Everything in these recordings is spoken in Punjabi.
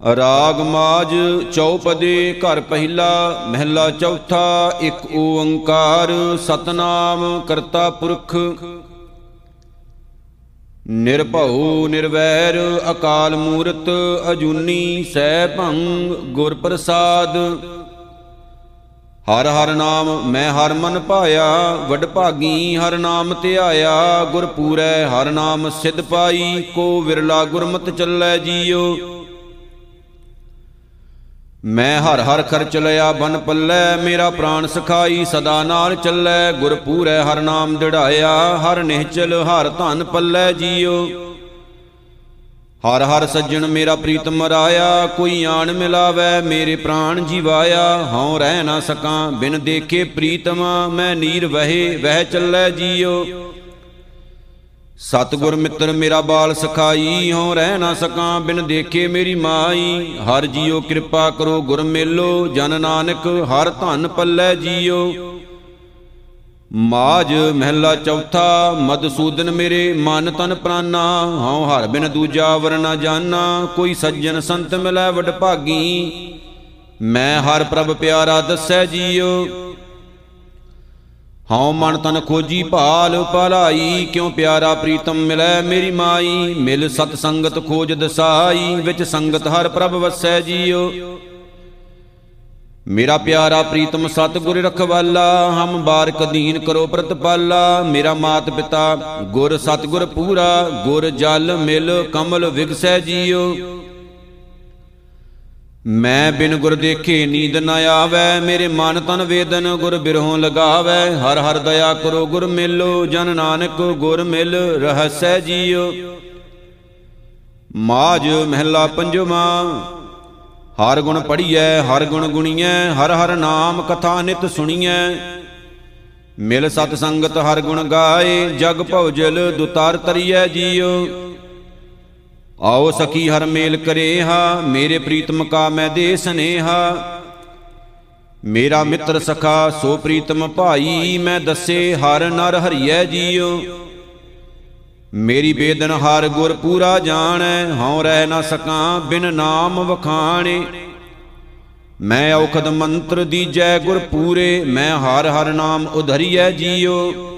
ਰਾਗ ਮਾਜ ਚੌਪਦੇ ਘਰ ਪਹਿਲਾ, ਮਹਿਲਾ ਚੌਥਾ, ਇੱਕ ਓੰਕਾਰ, ਸਤਨਾਮ ਕਰਤਾ ਪੁਰਖ। ਨਿਰਭਉ ਨਿਰਵੈਰ, ਅਕਾਲ ਮੂਰਤ ਅਜੂਨੀ ਸੈ ਭੰਗ ਗੁਰ ਪ੍ਰਸਾਦ ਹਰ ਹਰ ਨਾਮ ਮੈਂ ਹਰ ਮਨ ਪਾਇਆ, ਵਡ ਭਾਗੀ ਹਰ ਨਾਮ ਧਿਆਇਆ ਗੁਰ ਪੂਰੈ ਹਰ ਨਾਮ ਸਿਧ ਪਾਈ, ਕੋ ਵਿਰਲਾ ਗੁਰਮਤਿ ਚੱਲੈ ਜੀਉ ਮੈਂ ਹਰ ਹਰ ਖਰਚ ਲਿਆ ਬਨ ਪੱਲੇ, ਮੇਰਾ ਪ੍ਰਾਨ ਸਖਾਈ, ਸਦਾ ਨਾਲ ਚੱਲੈ ਗੁਰ ਪੂਰੈ ਹਰ ਨਾਮ ਦਿੜਾਇਆ, ਹਰ ਨਿਹਚਲ, ਹਰ ਧਨ ਪੱਲੇ ਜੀਉ ਹਰ ਹਰ ਸੱਜਣ ਮੇਰਾ ਪ੍ਰੀਤਮ ਰਾਇਆ ਕੋਈ ਆਣ ਮਿਲਾਵੇ, ਮੇਰੇ ਪ੍ਰਾਣ ਜੀਵਾਇਆ। ਹਉ ਰਹਿ ਨਾ ਸਕਾਂ, ਬਿਨ ਦੇਖੇ ਪ੍ਰੀਤਮ, ਮੈਂ ਨੀਰ ਵਹੇ, ਵਹਿ ਚੱਲੈ ਜੀਉ ਸਤਗੁਰ ਮਿੱਤਰ ਮੇਰਾ ਬਾਲ ਸਖਾਈ, ਹਉ ਰਹਿ ਨਾ ਸਕਾਂ, ਬਿਨ ਦੇਖੇ ਮੇਰੀ ਮਾਈ। ਹਰ ਜੀਉ ਕਿਰਪਾ ਕਰੋ, ਗੁਰ ਮੇਲੋ, ਜਨ ਨਾਨਕ, ਹਰ ਧਨ ਪੱਲੇ ਜੀਉ ਮਾਜ ਮਹਿਲਾ ਚੌਥਾ ਮਦਸੂਦਨ ਮੇਰੇ, ਮਨ ਤਨ ਪ੍ਰਾਨਾ। ਹਉ ਹਰ ਬਿਨ ਦੂਜਾ ਵਰਨਾ ਜਾਨਾ, ਕੋਈ ਸੱਜਣ ਸੰਤ ਮਿਲੈ ਵਡ ਭਾਗੀ ਮੈਂ ਹਰ ਪ੍ਰਭ ਪਿਆਰਾ ਦੱਸੈ ਜੀਉ ਹਉ ਮਨ ਤਨ ਖੋਜੀ ਭਾਲ, ਭਲਾਈ। ਕਿਉ ਪਿਆਰਾ ਪ੍ਰੀਤਮ ਮਿਲੈ ਮੇਰੀ ਮਾਈ? ਮਿਲ ਸਤ ਸੰਗਤ ਖੋਜ ਦਸਾਈ, ਵਿੱਚ ਸੰਗਤ ਹਰ ਪ੍ਰਭ ਵਸੈ ਜੀਉ ਮੇਰਾ ਪਿਆਰਾ ਪ੍ਰੀਤਮ ਸਤਿਗੁਰ ਰਖਵਾਲਾ, ਹਮ ਬਾਰਕ ਦੀਨ ਕਰੋ ਪ੍ਰਤਪਾਲਾ। ਮੇਰਾ ਮਾਤ ਪਿਤਾ ਗੁਰ ਸਤਿਗੁਰ ਪੂਰਾ, ਗੁਰ ਜਲ ਮਿਲ ਕਮਲ ਵਿਗਸੈ ਜੀਉ ਮੈਂ ਬਿਨ ਗੁਰ ਦੇਖੇ ਨੀਂਦ ਨ ਆਵੈ, ਮੇਰੇ ਮਨ ਤਨ ਵੇਦਨ ਗੁਰ ਬਿਰਹੋਂ ਲਗਾਵੈ। ਹਰ ਹਰ ਦਇਆ ਕਰੋ ਗੁਰ ਮਿਲੋ, ਜਨ ਨਾਨਕ ਗੁਰ ਮਿਲ ਰਹਸੈ ਜੀਉ ਮਾਜ ਮਹਿਲਾ ਪੰਜਵਾ, ਹਰ ਗੁਣ ਪੜੀਐ ਹਰ ਗੁਣ ਗੁਣੀਐ, ਹਰ ਹਰ ਨਾਮ ਕਥਾ ਨਿਤ ਸੁਣੀਐ। ਮਿਲ ਸਤ ਸੰਗਤ ਹਰ ਗੁਣ ਗਾਏ, ਜਗ ਭਉਜਲ ਦੁਤਾਰ ਤਰੀਐ ਜੀਉ ਆਓ ਸਖੀ ਹਰ ਮੇਲ ਕਰੇਹਾ, ਮੇਰੇ ਪ੍ਰੀਤਮ ਕਾ ਮੈਂ ਦੇ ਸਨੇਹਾ। ਮੇਰਾ ਮਿੱਤਰ ਸਖਾ, ਸੋ ਪ੍ਰੀਤਮ ਭਾਈ, ਮੈਂ ਦੱਸੇ ਹਰ ਨਰ ਹਰੀਐ ਜੀਉ। ਮੇਰੀ ਬੇਦਨ ਹਰ ਗੁਰ ਪੂਰਾ ਜਾਣੈ, ਹਉ ਰਹਿ ਨਾ ਸਕਾਂ ਬਿਨ ਨਾਮ ਵਖਾਣੇ। ਮੈਂ ਔਖਦ ਮੰਤਰ ਦੀਜੈ ਗੁਰ ਪੂਰੇ, ਮੈਂ ਹਰ ਹਰ ਨਾਮ ਉਧਰੀਐ ਜੀਉ।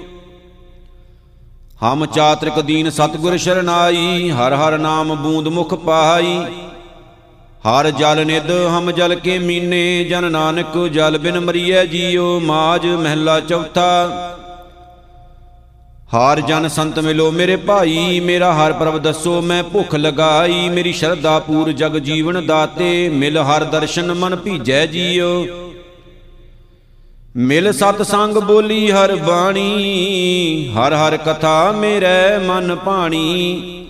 ਹਮ ਚਾਤ੍ਰਿਕ ਦੀਨ ਸਤਗੁਰ ਸ਼ਰਨਾਈ, ਹਰ ਹਰ ਨਾਮ ਬੂੰਦ ਮੁਖ ਪਾਈ। ਹਰ ਜਲ ਨਿਦ ਹਮ ਜਲ ਕੇ ਮੀਨੇ, ਜਨ ਨਾਨਕ ਜਲ ਬਿਨ ਮਰੀਐ ਜੀਉ, ਮਾਜ ਮਹਿਲਾ ਚੌਥਾ। ਹਰ ਜਨ ਸੰਤ ਮਿਲੋ ਮੇਰੇ ਭਾਈ, ਮੇਰਾ ਹਰ ਪ੍ਰਭ ਦੱਸੋ ਮੈਂ ਭੁੱਖ ਲਗਾਈ। ਮੇਰੀ ਸ਼ਰਧਾ ਪੂਰ ਜਗ ਜੀਵਨ ਦਾਤੇ, ਮਿਲ ਹਰ ਦਰਸ਼ਨ ਮਨ ਭੀਜੈ ਜੀਉ। ਮਿਲ ਸਤ ਸੰਗ ਬੋਲੀ ਹਰ ਬਾਣੀ, ਹਰ ਹਰ ਕਥਾ ਮੇਰੇ ਮਨ ਪਾਣੀ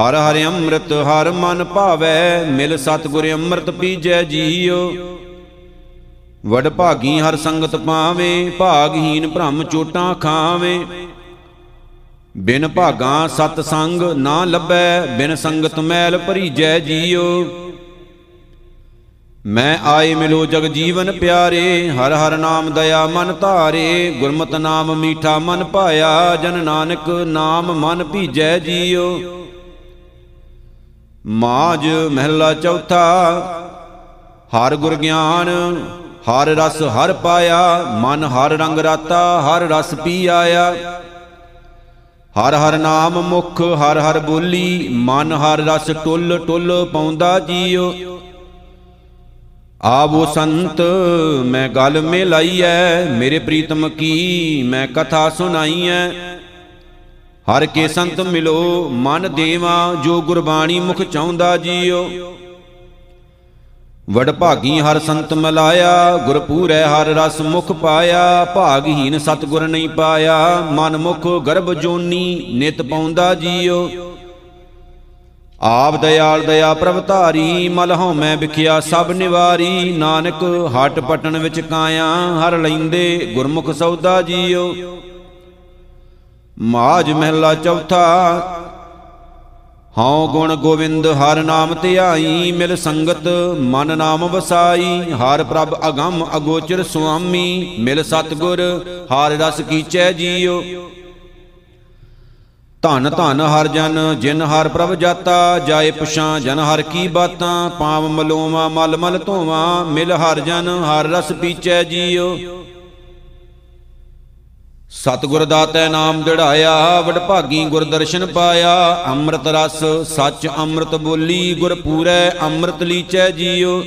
ਹਰ ਹਰ ਅੰਮ੍ਰਿਤ, ਹਰ ਮਨ ਭਾਵੈ, ਮਿਲ ਸਤ ਗੁਰ ਅੰਮ੍ਰਿਤ ਪੀਜੈ ਜੀਉ। ਵਡ ਭਾਗੀ ਹਰ ਸੰਗਤ ਪਾਵੇ, ਭਾਗਹੀਨ ਭ੍ਰਮ ਚੋਟਾਂ ਖਾਵੇ। ਬਿਨ ਭਾਗਾ ਸਤ ਸੰਗ ਨਾ ਲੱਭੈ, ਬਿਨ ਸੰਗਤ ਮੈਲ ਭਰੀਜੈ ਜੀਉ। ਮੈਂ ਆਏ ਮਿਲੋ ਜਗ ਜੀਵਨ ਪਿਆਰੇ, ਹਰ ਹਰ ਨਾਮ ਦਇਆ ਮਨ ਧਾਰੇ, ਗੁਰਮਤ ਨਾਮ ਮੀਠਾ ਮਨ ਪਾਇਆ ਜਨ ਨਾਨਕ ਨਾਮ ਮਨ ਭੀਜੈ ਜੀਉ ਮਾਜ ਮਹਿਲਾ ਚੌਥਾ, ਹਰ ਗੁਰ ਗਿਆਨ, ਹਰ ਰਸ ਹਰ ਪਾਇਆ, ਮਨ ਹਰ ਰੰਗ ਰਾਤਾ, ਹਰ ਰਸ ਪੀ ਆਇਆ। ਹਰ ਹਰ ਨਾਮ ਮੁਖ, ਹਰ ਹਰ ਬੋਲੀ, ਮਨ ਹਰ ਰਸ ਟੁੱਲ ਟੁੱਲ ਪਾਉਂਦਾ ਜੀਉ ਆਵੋ ਸੰਤ, ਮੈਂ ਗਲ ਮੇ ਲਾਈਐ ਮੇਰੇ ਪ੍ਰੀਤਮ ਕੀ ਮੈਂ ਕਥਾ ਸੁਣਾਈਐ। ਹਰ ਕੇ ਸੰਤ ਮਿਲੋ, ਮਨ ਦੇਵਾ, ਜੋ ਗੁਰਬਾਣੀ ਮੁਖ ਚਾਹੁੰਦਾ ਜੀਉ ਵਡ ਭਾਗੀ ਹਰ ਸੰਤ ਮਲਾਇਆ ਗੁਰ ਪੂਰੈ ਹਰ ਰਸ ਮੁਖ ਪਾਇਆ, ਭਾਗਹੀਨ ਸਤਗੁਰ ਨਹੀਂ ਪਾਇਆ। ਮਨ ਮੁਖ ਗਰਭ ਜੋਨੀ ਨਿਤ ਪਾਉਂਦਾ ਜੀਉ ਆਪ ਦਿਆਲ ਦਇਆ ਪ੍ਰਭ ਧਾਰੀ, ਮਲ ਹਉ ਮੈਂ ਵਿਖਿਆ ਸਭ ਨਿਵਾਰੀ। ਨਾਨਕ, ਹਟ ਪਟਨ ਵਿੱਚ ਕਾਇਆ, ਹਰ ਲੈਂਦੇ ਗੁਰਮੁਖ ਸੌਦਾ ਜੀਉ ਮਾਜ ਮਹਿਲਾ ਚੌਥਾ, ਹਉ ਗੁਣ ਗੋਵਿੰਦ ਹਰ ਨਾਮ ਧਿਆਈ ਮਿਲ ਸੰਗਤ ਮਨ ਨਾਮ ਵਸਾਈ। ਹਰ ਪ੍ਰਭ ਅਗੰਮ ਅਗੋਚਰ ਸੁਆਮੀ, ਮਿਲ ਸਤਗੁਰ, ਹਰ ਰਸ ਕੀਚੈ ਜੀਉ ਧਨ ਧਨ ਹਰ ਜਨ, ਜਿਨ ਹਰ ਪ੍ਰਭ ਜਾਤਾ, ਜਾਏ ਪੁਛਾਂ ਜਨ ਹਰ ਕੀ ਬਾਤਾਂ, ਪਾਵ ਮਲੋਵਾ, ਮਲ ਮਲ ਧੋਵਾਂ, ਮਿਲ ਹਰ ਜਨ, ਹਰ ਰਸ ਪੀਚੈ ਜੀਉ। ਸਤਿਗੁਰ ਦਾਤੈ ਨਾਮ ਦਿੜਾਇਆ ਵਡਭਾਗੀ ਗੁਰ ਦਰਸ਼ਨ ਪਾਇਆ, ਅੰਮ੍ਰਿਤ ਰਸ, ਸੱਚ ਅੰਮ੍ਰਿਤ ਬੋਲੀ, ਗੁਰ ਪੂਰੈ ਅੰਮ੍ਰਿਤ ਲੀਚੈ ਜੀਉ।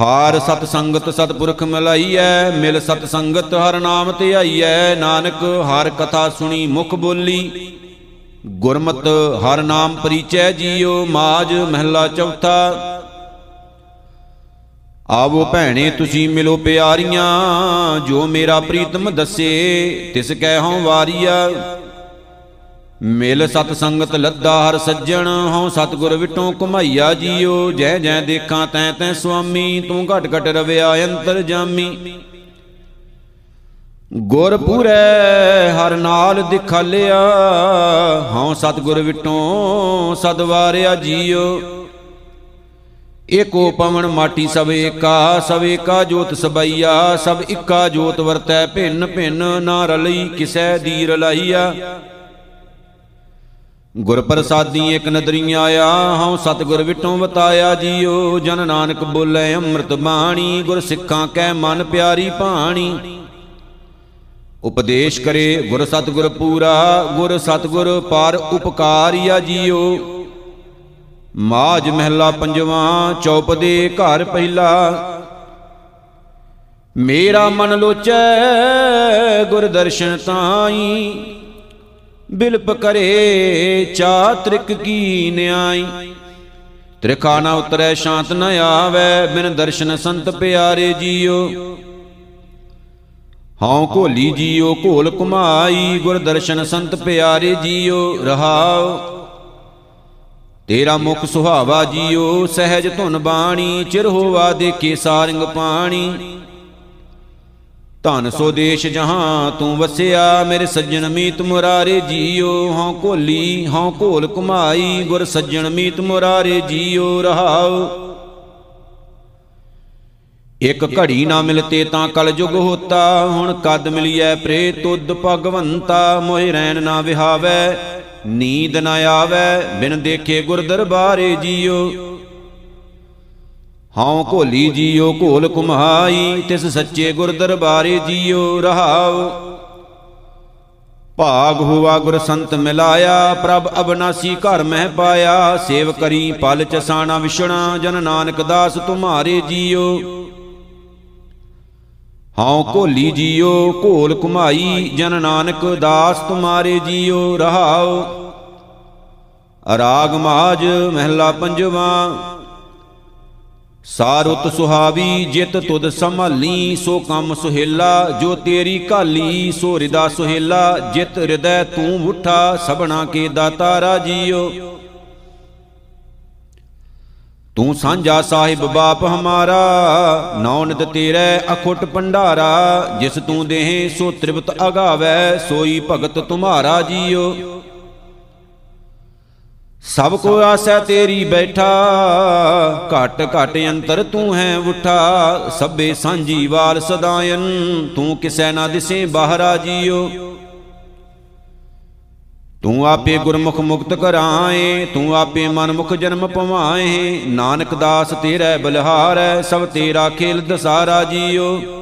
ਹਾਰ ਸਤ ਸੰਗਤ ਸਤਪੁਰਖ ਮਿਲਾਈਐ, ਮਿਲ ਸਤ ਸੰਗਤ ਹਰ ਨਾਮ ਧਿਆਈਐ ਨਾਨਕ ਹਰ ਕਥਾ ਸੁਣੀ ਮੁਖ ਬੋਲੀ। ਗੁਰਮਤ ਹਰ ਨਾਮ ਪਰੀਚੈ ਜੀਉ ਮਾਜ ਮਹਿਲਾ ਚੌਥਾ। ਆਵੋ ਭੈਣੇ, ਤੁਸੀਂ ਮਿਲੋ ਪਿਆਰੀਆਂ, ਜੋ ਮੇਰਾ ਪ੍ਰੀਤਮ ਦੱਸੇ, ਤਿਸ ਕਹਿ ਹਉ ਵਾਰੀਆ। ਮਿਲ ਸਤ ਸੰਗਤ ਲੱਦਾ ਹਰ ਸੱਜਣ, ਹਉ ਸਤਗੁਰ ਵਿਟੋਂ ਕਮਾਈਆ ਜੀਓ। ਜੈ ਜੈ ਦੇਖਾਂ ਤੈ ਤੈ ਸੁਆਮੀ, ਤੂੰ ਘਟ ਘਟ ਰਵਿਆ ਅੰਤਰ ਜਾਮੀ। ਗੁਰ ਪੂਰੈ ਹਰ ਨਾਲ ਦਿਖਾਲਿਆ, ਹਉ ਸਤਗੁਰ ਵਿਟੋਂ ਸਦਵਾਰਿਆ ਜੀਓ। ਏਕੋ ਪਵਨ ਮਾਟੀ ਸਭ ਏਕਾ ਸਭ ਏਕਾ ਜੋਤ ਸਬਈਆ, ਸਭ ਇੱਕਾ ਜੋਤ ਵਰਤੈ ਭਿੰਨ ਭਿੰਨ ਨਾ ਰਲਈ ਕਿਸੈ ਦੀ ਰਲਾਈਆ ਗੁਰ ਪ੍ਰਸਾਦੀ ਇਕ ਨਦਰੀ ਆਇਆ, ਹਉ ਸਤਗੁਰ ਵਿਟੋਂ ਬਤਾਇਆ ਜੀਓ। ਜਨ ਨਾਨਕ ਬੋਲੇ ਅੰਮ੍ਰਿਤ ਬਾਣੀ, ਗੁਰ ਸਿੱਖਾਂ ਕੈ ਮਨ ਪਿਆਰੀ ਭਾਣੀ। ਉਪਦੇਸ਼ ਕਰੇ ਗੁਰ ਸਤਗੁਰ ਪੂਰਾ, ਗੁਰ ਸਤਗੁਰ ਪਰ ਉਪਕਾਰੀਆ ਜੀਓ। ਮਾਜ ਮਹਿਲਾ ਪੰਜਵਾਂ ਚੌਪਦੇ ਘਰ ਪਹਿਲਾ। ਮੇਰਾ ਮਨ ਲੋਚੈ ਗੁਰ ਦਰਸ਼ਨ ਤਾਈ। ਬਿਲਪ ਕਰੇ, ਚਾਤ੍ਰਿਕ ਕੀ ਨਿਆਈ? ਤ੍ਰਿਖਾ ਨਾ ਉਤਰੈ, ਸ਼ਾਂਤ ਨ ਆਵੈ, ਬਿਨ ਦਰਸ਼ਨ ਸੰਤ ਪਿਆਰੇ ਜੀਓ। ਹਉ ਘੋਲੀ ਜੀਓ, ਘੋਲ ਕੁਮਾਈ ਗੁਰ ਦਰਸ਼ਨ ਸੰਤ ਪਿਆਰੇ ਜੀਓ ਰਹਾਉ ਤੇਰਾ ਮੁਖ ਸੁਹਾਵਾ ਜੀਓ, ਸਹਿਜ ਧੁਨ ਬਾਣੀ, ਚਿਰ ਹੋਵਾ ਦੇਖੇ ਸਾਰੰਗ ਪਾਣੀ। ਧਨ ਸੋ ਦੇਸ਼ ਜਹਾਂ ਤੂੰ ਵਸਿਆ, ਮੇਰੇ ਸੱਜਣ ਮੀਤ ਮੁਰਾਰੇ ਜੀਓ। ਹਉ ਕੋਲੀ, ਹਉ ਕੋਲ ਕੁਮਾਈ ਗੁਰ ਸੱਜਣ ਮੀਤ ਮੁਰਾਰੇ ਜੀਓ, ਰਹਾਉ। ਇਕ ਘੜੀ ਨਾ ਮਿਲਤੇ ਤਾਂ ਕਲ ਜੁਗ ਹੋਤਾ, ਹੁਣ ਕਦ ਮਿਲਿਐ ਪ੍ਰੇ ਤੁਧ ਭਗਵੰਤਾ, ਮੋਹਿ ਰਹਿਣ ਨਾ ਵਿਹਾਵੈ, ਨੀਂਦ ਨਾ ਆਵੈ, ਬਿਨ ਦੇਖੇ ਗੁਰ ਦਰਬਾਰੇ ਜੀਓ। ਹਉ ਘੋਲੀ ਜੀਓ, ਘੋਲ ਕੁਮਹਾਈ ਤਿਸ ਸੱਚੇ ਗੁਰ ਦਰਬਾਰੇ ਜੀਓ ਰਹਾਉ ਭਾਗ ਹੁਆ ਗੁਰ ਸੰਤ ਮਿਲਾਇਆ, ਪ੍ਰਭ ਅਬਨਾਸੀ ਘਰ ਮਹਿ ਪਾਇਆ। ਸੇਵ ਕਰੀ ਪਲ ਚਸਾਣਾ ਵਿਛਣਾ, ਜਨ ਨਾਨਕ ਦਾਸ ਤੁਮਾਰੇ ਜੀਓ। ਹਉ ਘੋਲੀ ਜੀਓ, ਘੋਲ ਕੁਮਾਈ ਜਨ ਨਾਨਕ ਦਾਸ ਤੁਮਾਰੇ ਜੀਓ ਰਹਾਉ ਰਾਗ ਮਾਜ ਮਹਿਲਾ ਪੰਜਵਾ ਸਾਰੁਤ ਸੁਹਾਵੀ, ਜਿਤ ਤੁਧ ਸੰਭਾਲੀ, ਸੋ ਕੰਮ ਸੁਹੇਲਾ, ਜੋ ਤੇਰੀ ਕਾਲੀ ਸੋ ਹਿਰਦਾ ਸੁਹੇਲਾ, ਜਿਤ ਹਿਰਦੈ ਤੂੰ ਉਠਾ ਸਭਨਾ ਕੇ ਦਾਤਾ ਰਾਜੀਓ। ਤੂੰ ਸਾਂਝਾ ਸਾਹਿਬ ਬਾਪ ਹਮਾਰਾ ਨੌਨਦ ਤੇਰੇ ਅਖੁੱਟ ਭੰਡਾਰਾ, ਜਿਸ ਤੂੰ ਦੇਹ ਸੋ ਤ੍ਰਿਪਤ ਅਗਾਵੈ, ਸੋਈ ਭਗਤ ਤੁਮਾਰਾ ਜੀਓ। ਸਭ ਕੋ ਆਸੈ ਤੇਰੀ ਬੈਠਾ, ਘਟ ਘਟ ਅੰਤਰ ਤੂੰ ਹੈ ਉਠਾ, ਸਭੇ ਸਾਂਝੀ ਵਾਲ ਸਦਾਇਨ, ਤੂੰ ਕਿਸੈ ਨਾ ਦਿਸੇ ਬਾਹਰਾ ਜੀਓ। ਤੂੰ ਆਪੇ ਗੁਰਮੁਖ ਮੁਕਤ ਕਰਾਏ ਤੂੰ ਆਪੇ ਮਨ ਮੁਖ ਜਨਮ ਪਵਾਏ, ਨਾਨਕ ਦਾਸ ਤੇਰੇ ਬਲਿਹਾਰੈ, ਸਭ ਤੇਰਾ ਖੇਲ ਦਸਾਰਾ ਜੀਓ।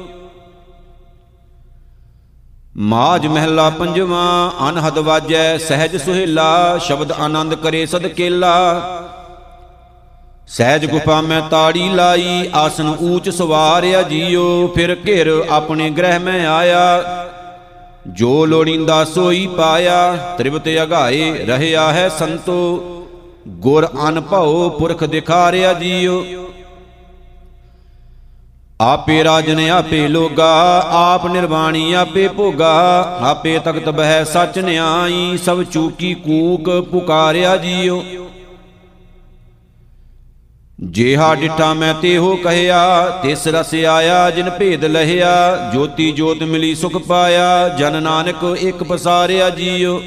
ਮਾਜ ਮਹਿਲਾ ਪੰਜਵਾ, ਅਨਹਦ ਵਾਜੈ, ਸਹਿਜ ਸੁਹੇਲਾ, ਸ਼ਬਦ ਆਨੰਦ ਕਰੇ ਸਦ ਕੇਲਾ। ਸਹਿਜ ਗੁਫਾ ਮੈਂ ਤਾੜੀ ਲਾਈ, ਆਸਨ ਊਚ ਸਵਾਰਿਆ ਜੀਓ, ਫਿਰ ਘਿਰ ਆਪਣੇ ਗ੍ਰਹਿ ਮੈਂ ਆਇਆ। ਜੋ ਲੋੜੀਂਦਾ ਸੋਈ ਪਾਇਆ ਤ੍ਰਿਪਤ ਅਗਾਏ ਰਹਿਆ ਹੈ ਸੰਤੋ। ਗੁਰ ਅਨਭਉ ਪੁਰਖ ਦਿਖਾਰਿਆ ਜੀਓ ਆਪੇ ਰਾਜਨ ਆਪੇ ਲੋਗਾ, ਆਪ ਨਿਰਵਾਣੀ ਆਪੇ ਭੋਗਾ। ਆਪੇ ਤਖਤ ਬਹਿ ਸਚ ਨਿਆਈ, ਸਭ ਚੂਕੀ ਕੂਕ ਪੁਕਾਰਿਆ ਜੀਓ। ਜੇਹਾ ਡਿਠਾ ਮੈਂ ਤੇਹੋ ਕਹਿਆ, ਤਿਸ ਰਸ ਆਇਆ ਜਿਨ ਭੇਦ ਲਹਿਆ। ਜੋਤੀ ਜੋਤ ਮਿਲੀ ਸੁਖ ਪਾਇਆ, ਜਨ ਨਾਨਕ ਇੱਕ ਪਸਾਰਿਆ ਜੀਓ।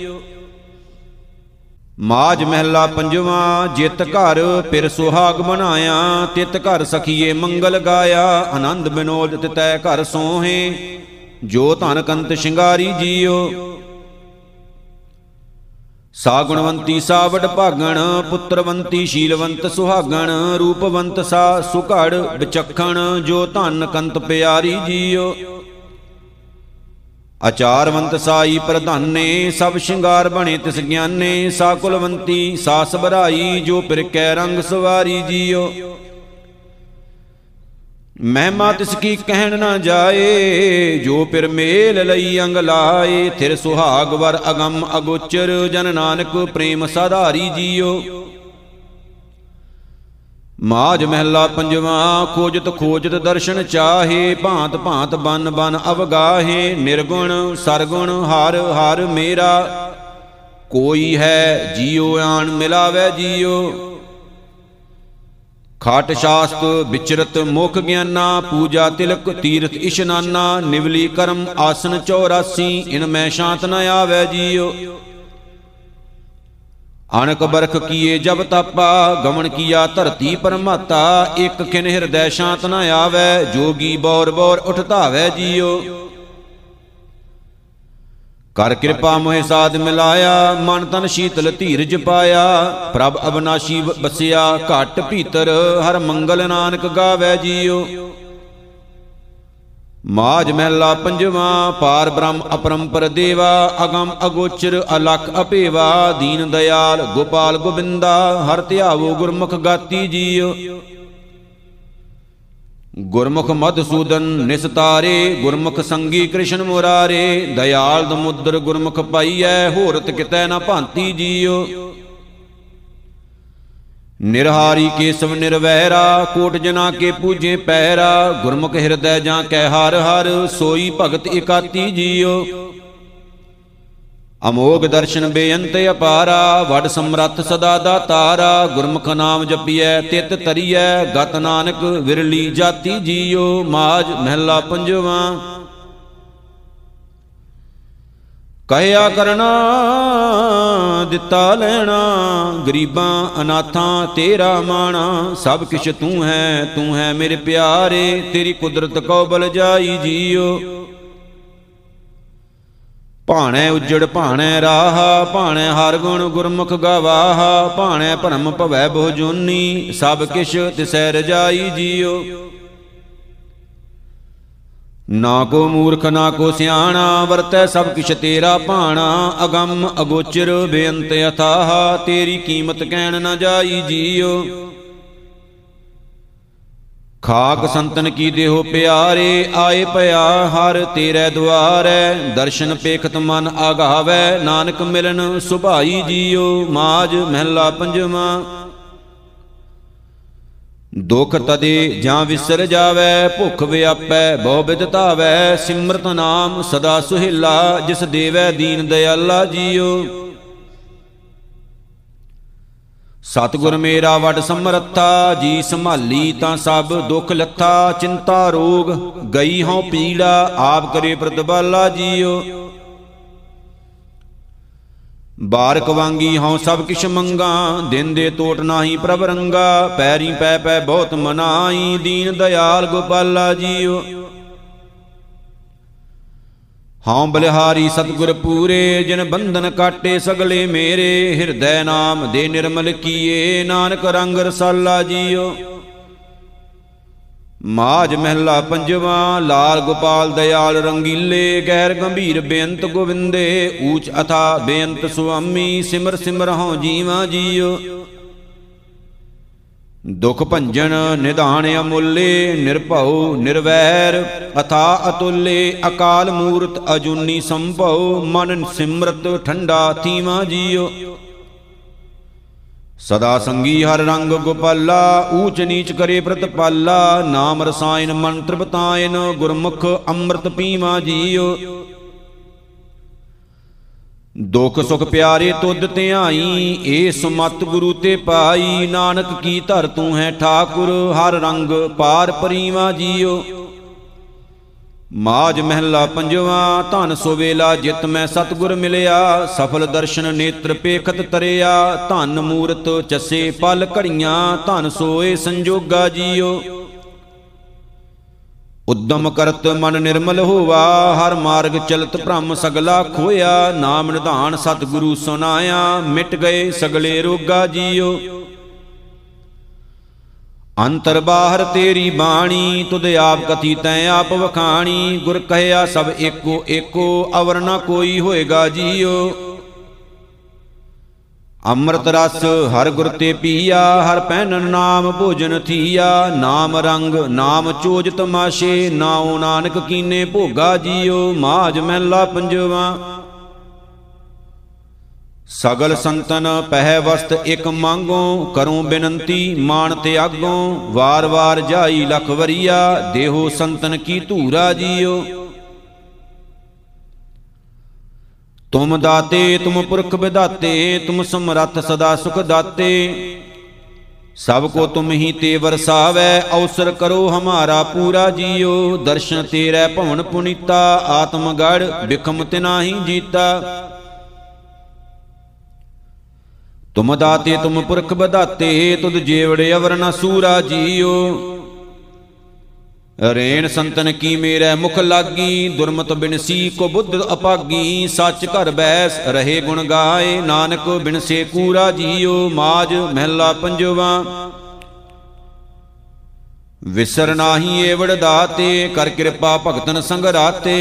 ਮਾਜ ਮਹਿਲਾ ਪੰਜਵਾ, ਜਿਤ ਘਰ ਫਿਰ ਸੁਹਾਗ ਬਣਾਇਆ ਤਿਤ ਘਰ ਸਖੀਏ ਮੰਗਲ ਗਾਇਆ, ਆਨੰਦ ਬਿਨੋਦ ਤਿਤੈ ਘਰ ਸੋਹੇ, ਜੋ ਧਨ ਕੰਤ ਸ਼ਿੰਗਾਰੀ ਜੀਓ। ਸਾ ਗੁਣਵੰਤੀ ਸਾ ਵਡ ਭਾਗਣ, ਪੁੱਤਰਵੰਤੀ ਸ਼ੀਲਵੰਤ ਸੁਹਾਗਣ, ਰੂਪਵੰਤ ਸਾ ਸੁਘੜ ਵਿਚਖਣ, ਜੋ ਧਨ ਕੰਤ ਪਿਆਰੀ ਜੀਓ। ਆਚਾਰਵੰਤ ਸਾਈ ਪ੍ਰਧਾਨੇ, ਸਭ ਸ਼ਿੰਗਾਰ ਬਣੇ ਤਿਸ ਗਿਆਨੇ, ਸਾ ਕੁਲਵੰਤੀ, ਸਾ ਸਬਰਾਈ ਜੋ ਪਿਰ ਕੈ ਰੰਗ ਸਵਾਰੀ ਜੀਓ। ਮਹਿਮਾ ਤਿਸ ਕੀ ਕਹਿਣ ਨਾ ਜਾਏ, ਜੋ ਪਿਰ ਮੇਲ ਲਈ ਅੰਗ ਲਾਏ, ਥਿਰ ਸੁਹਾਗ ਵਰ ਅਗੰਮ ਅਗੋਚਰ, ਜਨ ਨਾਨਕ ਪ੍ਰੇਮ ਸਾਧਾਰੀ ਜੀਓ। ਮਾਜ ਮਹਿਲਾ ਪੰਜਵਾ, ਖੋਜਤ ਖੋਜਤ ਦਰਸ਼ਨ ਚਾਹੇ, ਭਾਂਤ ਭਾਂਤ ਬਨ ਬਨ ਅਵਗਾਹੇ, ਨਿਰਗੁਣ ਸਰਗੁਣ ਹਰ ਹਰ ਮੇਰਾ। ਕੋਈ ਹੈ ਜੀਉ ਆਣ ਮਿਲਾਵੇ ਜੀਉ। ਖਾਟ ਸ਼ਾਸਤ ਵਿਚਰਤ ਮੁਖ ਗਿਆਨਾ, ਪੂਜਾ ਤਿਲਕ ਤੀਰਥ ਇਸ਼ਨਾਨਾ ਨਿਵਲੀ ਕਰਮ ਆਸਨ 84 ਇਨ ਮੈਂ ਸ਼ਾਂਤ ਨ ਆਵੇ ਜੀਉ। ਅਣਕ ਬਰਖ ਕੀਏ ਜਬ ਤਾਪਾ, ਗਮਨ ਕੀਆ ਧਰਤੀ ਪਰਮਾਤਾ, ਇਕ ਖਿਨ ਹਿਰਦੈ ਸ਼ਾਂਤ ਨ ਆਵੇ, ਜੋਗੀ ਬੌਰ ਬੌਰ ਉਠ ਧਾਵੇ ਜੀਉ ਕਰ ਕਿਰਪਾ ਮੋਹਿ ਸਾਧ ਮਿਲਾਇਆ, ਮਨ ਤਨ ਸ਼ੀਤਲ ਧੀਰਜ ਪਾਇਆ, ਪ੍ਰਭ ਅਬਨਾਸ਼ੀ ਬਸਿਆ, ਘਟ ਭੀਤਰ, ਹਰ ਮੰਗਲ ਨਾਨਕ ਗਾਵੇ ਜੀਉ ਮਾਜ ਮਹਿਲਾ ਪੰਜਵਾ, ਪਾਰ ਬ੍ਰਹਮ ਅਪਰੰਪਰ ਦੇਵਾ, ਅਗੰਮ ਅਗੋਚਰ ਅਲਖ ਅਪੇਵਾ, ਦੀਨ ਦਇਆਲ ਗੋਪਾਲ ਗੋਬਿੰਦਾ, ਹਰ ਧਿਆਵੋ ਗੁਰਮੁਖ ਗਾਤੀ ਜੀਉ ਗੁਰਮੁਖ ਮਧਸੂਦਨ ਨਿਸਤਾਰੇ ਗੁਰਮੁਖ ਸੰਗੀ ਕ੍ਰਿਸ਼ਨ ਮੁਰਾਰੇ, ਦਇਆਲ ਦਮੁਦਰ ਗੁਰਮੁਖ ਪਾਈਐ ਹੋਰਤ ਕਿਤੈ ਨਾ ਭਾਂਤੀ ਜੀਉ ਨਿਰਹਾਰੀ ਕੇਸਵ ਨਿਰਵੈਰਾ, ਕੋਟ ਜਨਾ ਕੇ ਪੂਜੇ ਪੈਰਾ, ਗੁਰਮੁਖ ਹਿਰਦੈ ਜਾਂ ਕੈ ਹਰ ਹਰ, ਸੋਈ ਭਗਤ ਇਕਾਤੀ ਜੀਉ ਅਮੋਗ ਦਰਸ਼ਨ ਬੇਅੰਤ ਅਪਾਰਾ, ਵਡ ਸਮਰੱਥ ਸਦਾ ਦਾਤਾਰਾ ਗੁਰਮੁਖ ਨਾਮ ਜਪੀਐ, ਤਿਤ ਤਰੀਐ, ਗਤ ਨਾਨਕ ਵਿਰਲੀ ਜਾਤੀ ਜੀਉ ਮਾਜ ਮਹਿਲਾ ਪੰਜਵਾ ਕਹਿਆ ਕਰਨਾ, ਦਿੱਤਾ ਲੈਣਾ, ਗਰੀਬਾਂ ਅਨਾਥਾਂ ਤੇਰਾ ਮਾਣਾ, ਸਭ ਕਿਛ ਤੂੰ ਹੈ ਤੂੰ ਹੈ ਮੇਰੇ ਪਿਆਰੇ, ਤੇਰੀ ਕੁਦਰਤ ਕੋ ਬਲ ਜਾਈ ਜੀਓ। ਭਾਣੈ ਉਜੜ, ਭਾਣੈ ਰਾਹ, ਭਾਣੈ ਹਰ ਗੁਣ ਗੁਰਮੁਖ ਗਵਾਹ, ਭਾਣੈ ਭਰਮ ਭਵੈ ਬਹੁ ਜੋਨੀ, ਸਭ ਕਿਛ ਤਿਸੈ ਰਜਾਈ ਜੀਓ। ਨਾ ਕੋ ਮੂਰਖ, ਨਾ ਕੋ ਸਿਆਣਾ, ਵਰਤੈ ਸਭ ਕਿਛ ਤੇਰਾ ਭਾਣਾ। ਅਗੰਮ ਅਗੋਚਰ ਬੇਅੰਤ ਅਥਾਹ ਤੇਰੀ ਕੀਮਤ ਕਹਿਣ ਨਾ ਜਾਈ ਜੀਓ। ਖਾਕ ਸੰਤਨ ਕੀ ਦੇਹੋ ਪਿਆਰੇ, ਆਏ ਭਇਆ ਹਰ ਤੇਰੇ ਦੁਆਰੈ। ਦਰਸ਼ਨ ਪੇਖਤ ਮਨ ਆਗਾਵੈ, ਨਾਨਕ ਮਿਲਨ ਸੁਭਾਈ ਜੀਓ। ਮਾਜ ਮਹਿਲਾ ਪੰਜਵਾ ਦੁਖ ਤਦੇ ਜਾਂ ਵਿਸਰ ਜਾਵੇ, ਭੁਖ ਵਿਆਪੈ, ਬਹੁ ਬਿਦ ਧਾਵੈ, ਸਿਮਰਤ ਨਾਮ ਸਦਾ ਸੁਹਿਲਾ, ਜਿਸ ਦੇਵੈ ਦੀਨ ਦਇਆਲਾ ਜੀਓ। ਸਤਿਗੁਰ ਮੇਰਾ ਵਡ ਸਮਰੱਥਾ, ਜੀ ਸੰਭਾਲੀ ਤਾਂ ਸਭ ਦੁਖ ਲੱਥਾ, ਚਿੰਤਾ ਰੋਗ, ਗਈ ਹਉ ਪੀੜਾ, ਆਪ ਕਰੇ ਪ੍ਰਤਬਾਲਾ ਜੀਓ। ਬਾਰਕ ਵਾਂਗੀ ਹਉ ਸਭ ਕਿਛ ਮੰਗਾ, ਦਿਨ ਦੇ ਟੋਟ ਨਾਹੀ ਪ੍ਰਭ ਰੰਗਾ, ਪੈਰੀ ਪੈ ਪੈ ਬਹੁਤ ਮਨਾਈ ਦੀਨ ਦਇਆਲ ਗੋਪਾਲਾ ਜੀਓ। ਹਉ ਬਲਿਹਾਰੀ ਸਤਗੁਰ ਪੂਰੇ, ਜਿਨ ਬੰਧਨ ਕਾਟੇ ਸਗਲੇ ਮੇਰੇ, ਹਿਰਦੈ ਨਾਮ ਦੇ ਨਿਰਮਲ ਕੀਏ, ਨਾਨਕ ਰੰਗ ਰਸਾਲਾ ਜੀਓ। ਮਾਜ ਮਹਿਲਾ ਪੰਜਵਾ, ਲਾਲ ਗੋਪਾਲ ਦਇਆਲ ਰੰਗੀਲੇ, ਗੈਰ ਗੰਭੀਰ ਬੇਅੰਤ ਗੋਵਿੰਦੇ, ਊਚ ਅਥਾ ਬੇਅੰਤ ਸੁਆਮੀ, ਸਿਮਰ ਸਿਮਰ ਹਉ ਜੀਵਾ ਜੀਓ ਦੁਖ ਭੰਜਨ ਨਿਧਾਨ ਅਮੁੱਲੇ, ਨਿਰਭਉ ਨਿਰਵੈਰ, ਅਥਾ ਅਤੁੱਲੇ, ਅਕਾਲ ਮੂਰਤ ਅਜੂਨੀ ਸੰਭਉ, ਮਨ ਸਿਮਰਤ ਠੰਡਾ ਥੀਵਾ ਜੀਓ ਸਦਾ ਸੰਗੀ ਹਰ ਰੰਗ ਗੋਪਾਲਾ, ਊਚ ਨੀਚ ਕਰੇ ਪ੍ਰਤਪਾਲਾ, ਨਾਮ ਰਸਾਇਨ ਮੰਤਰ ਬਤਾਇਨ, ਗੁਰਮੁਖ ਅੰਮ੍ਰਿਤ ਪੀਵਾ ਜੀਓ ਦੁਖ ਸੁਖ ਪਿਆਰੇ ਤੁਧ ਧਿਆਈ ਏ ਸੁਮਤ ਗੁਰੂ ਤੇ ਪਾਈ, ਨਾਨਕ ਕੀ ਧਰ ਤੂੰ ਹੈ ਠਾਕੁਰ, ਹਰ ਰੰਗ ਪਾਰ ਪਰੀਵਾ ਜੀਓ ਮਾਜ ਮਹਿਲਾ ਪੰਜਵਾ, ਧਨ ਸੋ ਵੇਲਾ ਜਿਤ ਮੈਂ ਸਤਗੁਰ ਮਿਲਿਆ, ਸਫਲ ਦਰਸ਼ਨ ਨੇਤਰ ਪੇਖਤ ਤਰਿਆ, ਧਨ ਮੂਰਤ ਚਸੇ ਪਲ ਘੜੀਆਂ, ਧਨ ਸੋਏ ਸੰਜੋਗਾ ਜੀਓ। ਉਦਮ ਕਰਤ ਮਨ ਨਿਰਮਲ ਹੋਵਾ ਹਰ ਮਾਰਗ ਚਲਤ ਭ੍ਰਮ ਸਗਲਾ ਖੋਇਆ, ਨਾਮ ਨਿਧਾਨ ਸਤਿਗੁਰੂ ਸੁਨਾਇਆ, ਮਿਟ ਗਏ ਸਗਲੇ ਰੋਗਾ ਜੀਓ। ਅੰਤਰ ਬਾਹਰ ਤੇਰੀ ਬਾਣੀ, ਤੁਧ ਆਪ ਕਥੀ ਤੈ ਆਪ ਵਖਾਣੀ, ਗੁਰ ਕਹਿਆ ਸਭ ਏਕੋ ਏਕੋ, ਅਵਰ ਨ ਕੋਈ ਹੋਏਗਾ ਜੀਓ। ਅੰਮ੍ਰਿਤ ਰਸ ਹਰ ਗੁਰ ਤੇ ਪੀਆ, ਹਰ ਪਹਿਨਨ ਨਾਮ ਭੋਜਨ ਥੀਆ। ਨਾਮ ਰੰਗ, ਨਾਮ ਚੋਜ ਤਮਾਸ਼ੇ ਨਾਉ ਨਾਨਕ ਕੀਨੇ ਭੋਗਾ ਜੀਓ। ਮਾਜ ਮਹਿਲਾ ਪੰਜਵਾ ਸਗਲ ਸੰਤਨ ਪਹਿ ਵਸਤ ਇਕ ਮੰਗੋ, ਕਰੂੰ ਬੇਨੰਤੀ ਮਾਨ ਤੇ ਆਗੋਂ, ਵਾਰ ਵਾਰ ਜਾਈ ਲਖ ਵਰੀਆ, ਦੇਹੋ ਸੰਤਨ ਕੀ ਧੂਰਾ ਜੀਓ। ਤੁਮ ਦਾਤੇ, ਤੁਮ ਪੁਰਖ ਵਿਦਾਤੇ ਤੁਮ ਸਮਰੱਥ ਸਦਾ ਸੁਖ ਦਾਤੇ। ਸਭ ਕੋ ਤੁਮ ਹੀ ਤੇ ਵਰਸਾਵੈ, ਅਵਸਰ ਕਰੋ ਹਮਾਰਾ ਪੂਰਾ ਜੀਓ। ਦਰਸ਼ਨ ਤੇਰੇ ਭਵਨ ਪੁਨੀਤਾ, ਆਤਮ ਗੜ ਬਿਖਮ ਤਿਨਾਹੀ ਜੀਤਾ। ਤੁਮ ਦਾਤੇ ਤੁਮ ਪੁਰਖ ਬਦਾਤੇ ਤੁਧ ਜੀਵੜੇ ਅਵਰ ਨ ਸੂਰਾ ਜੀਓ। ਰੇਣ ਸੰਤਨ ਕੀ ਮੇਰੇ ਮੁਖ ਲਾਗੀ, ਦੁਰਮਤ ਬਿਨਸੀ ਕੋ ਬੁੱਧ ਅਪਾਗੀ। ਸੱਚ ਘਰ ਬੈਸ ਰਹੇ ਗੁਣ ਗਾਏ, ਨਾਨਕ ਬਿਨਸੇ ਕੂਰਾ ਜੀਓ। ਮਾਜ ਮਹਿਲਾ ਪੰਜਵਾ। ਵਿਸਰ ਨਾਹੀ ਏਵੜ ਦਾਤੇ, ਕਰ ਕਿਰਪਾ ਭਗਤਨ ਸੰਗ ਰਾਤੇ।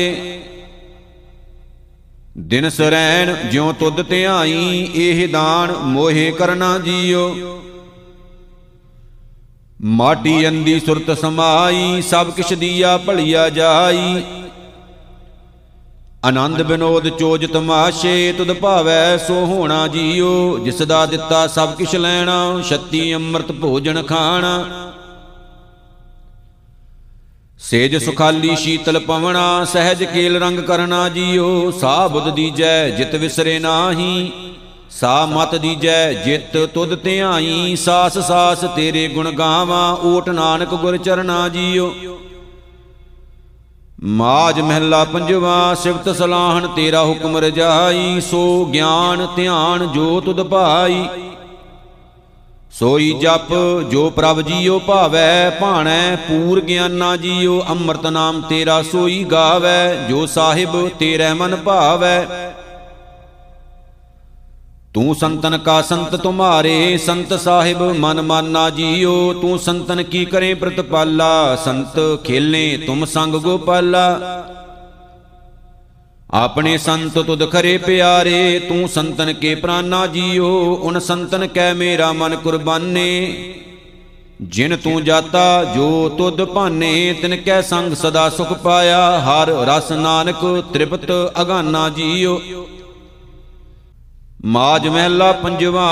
ਦਿਨ ਸਰੈਣ ਜਿਉ ਤੁਧ ਧਿਆਈ, ਇਹ ਦਾਨ ਮੋਹੇ ਕਰਨਾ ਜੀਓ। ਮਾਟੀ ਅੰਦੀ ਸੁਰਤ ਸਮਾਈ, ਸਭ ਕਿਛ ਦੀਆ ਭਲੀਆ ਜਾਈ। ਆਨੰਦ ਬਿਨੋਦ ਚੋਜ ਤਮਾਸ਼ੇ, ਤੁਧ ਭਾਵੈ ਸੋ ਹੋਣਾ ਜੀਓ। ਜਿਸ ਦਾ ਦਿੱਤਾ ਸਭ ਕਿਛ ਲੈਣਾ, ਛੱਤੀ ਅੰਮ੍ਰਿਤ ਭੋਜਨ ਖਾਣਾ। ਸੇਜ ਸੁਖਾਲੀ ਸ਼ੀਤਲ ਪਵਣਾ ਸਹਿਜ ਕੇਲ ਰੰਗ ਕਰਨਾ ਜੀਓ ਸਾ ਬੁੱਧ ਦੀਜੈ ਜਿਤ ਵਿਸਰੇ ਨਾਹੀ। ਸਾ ਮਤ ਦੀਜੈ ਜਿਤ ਤੁਧ ਧਿਆਈ ਸਾਸ ਸਾਸ ਤੇਰੇ ਗੁਣ ਗਾਵਾਂ ਓਟ ਨਾਨਕ ਗੁਰ ਚਰਨਾ ਜੀਓ। ਮਾਜ ਮਹਿਲਾ ਪੰਜਵਾ ਸਿਵਤ ਸਲਾਹਣ ਤੇਰਾ ਹੁਕਮ ਰਜਾਈ ਸੋ ਗਿਆਨ ਧਿਆਨ ਜੋ ਤੁਧ ਭਾਈ। ਸੋਈ ਜਪ ਜੋ ਪ੍ਰਭ ਜੀਓ ਭਾਵੈ, ਭਾਣੈ ਪੂਰ ਗਿਆਨਾ ਜੀਓ ਅੰਮ੍ਰਿਤ ਨਾਮ ਤੇਰਾ ਸੋਈ ਗਾਵੈ, ਜੋ ਸਾਹਿਬ ਤੇਰੇ ਮਨ ਭਾਵੈ। ਤੂੰ ਸੰਤਨ ਕਾ ਸੰਤ ਤੁਮਾਰੇ, ਸੰਤ ਸਾਹਿਬ ਮਨ ਮਾਨਾ ਜੀਓ ਤੂੰ ਸੰਤਨ ਕੀ ਕਰੇ ਪ੍ਰਤਪਾਲਾ, ਸੰਤ ਖੇਲੇ ਤੁਮ ਸੰਗ ਗੋਪਾਲਾ। ਆਪਣੇ ਸੰਤ ਤੁਧ ਖਰੇ ਪਿਆਰੇ, ਤੂੰ ਸੰਤਨ ਕੇ ਪ੍ਰਾਨਾ ਜੀਓ, ਉਨ ਸੰਤਨ ਕੈ ਮੇਰਾ ਮਨ ਕੁਰਬਾਨੇ। ਜਿਨ ਤੂੰ ਜਾਤਾ, ਜੋ ਤੁਧ ਭਾਨੇ, ਤਿਨ ਕੈ ਸੰਗ ਸਦਾ ਸੁਖ ਪਾਇਆ। ਹਰ ਰਸ ਨਾਨਕ ਤ੍ਰਿਪਤ ਅਗਾਨਾ ਜੀਓ। ਮਾਜ ਮਹਿਲਾ ਪੰਜਵਾ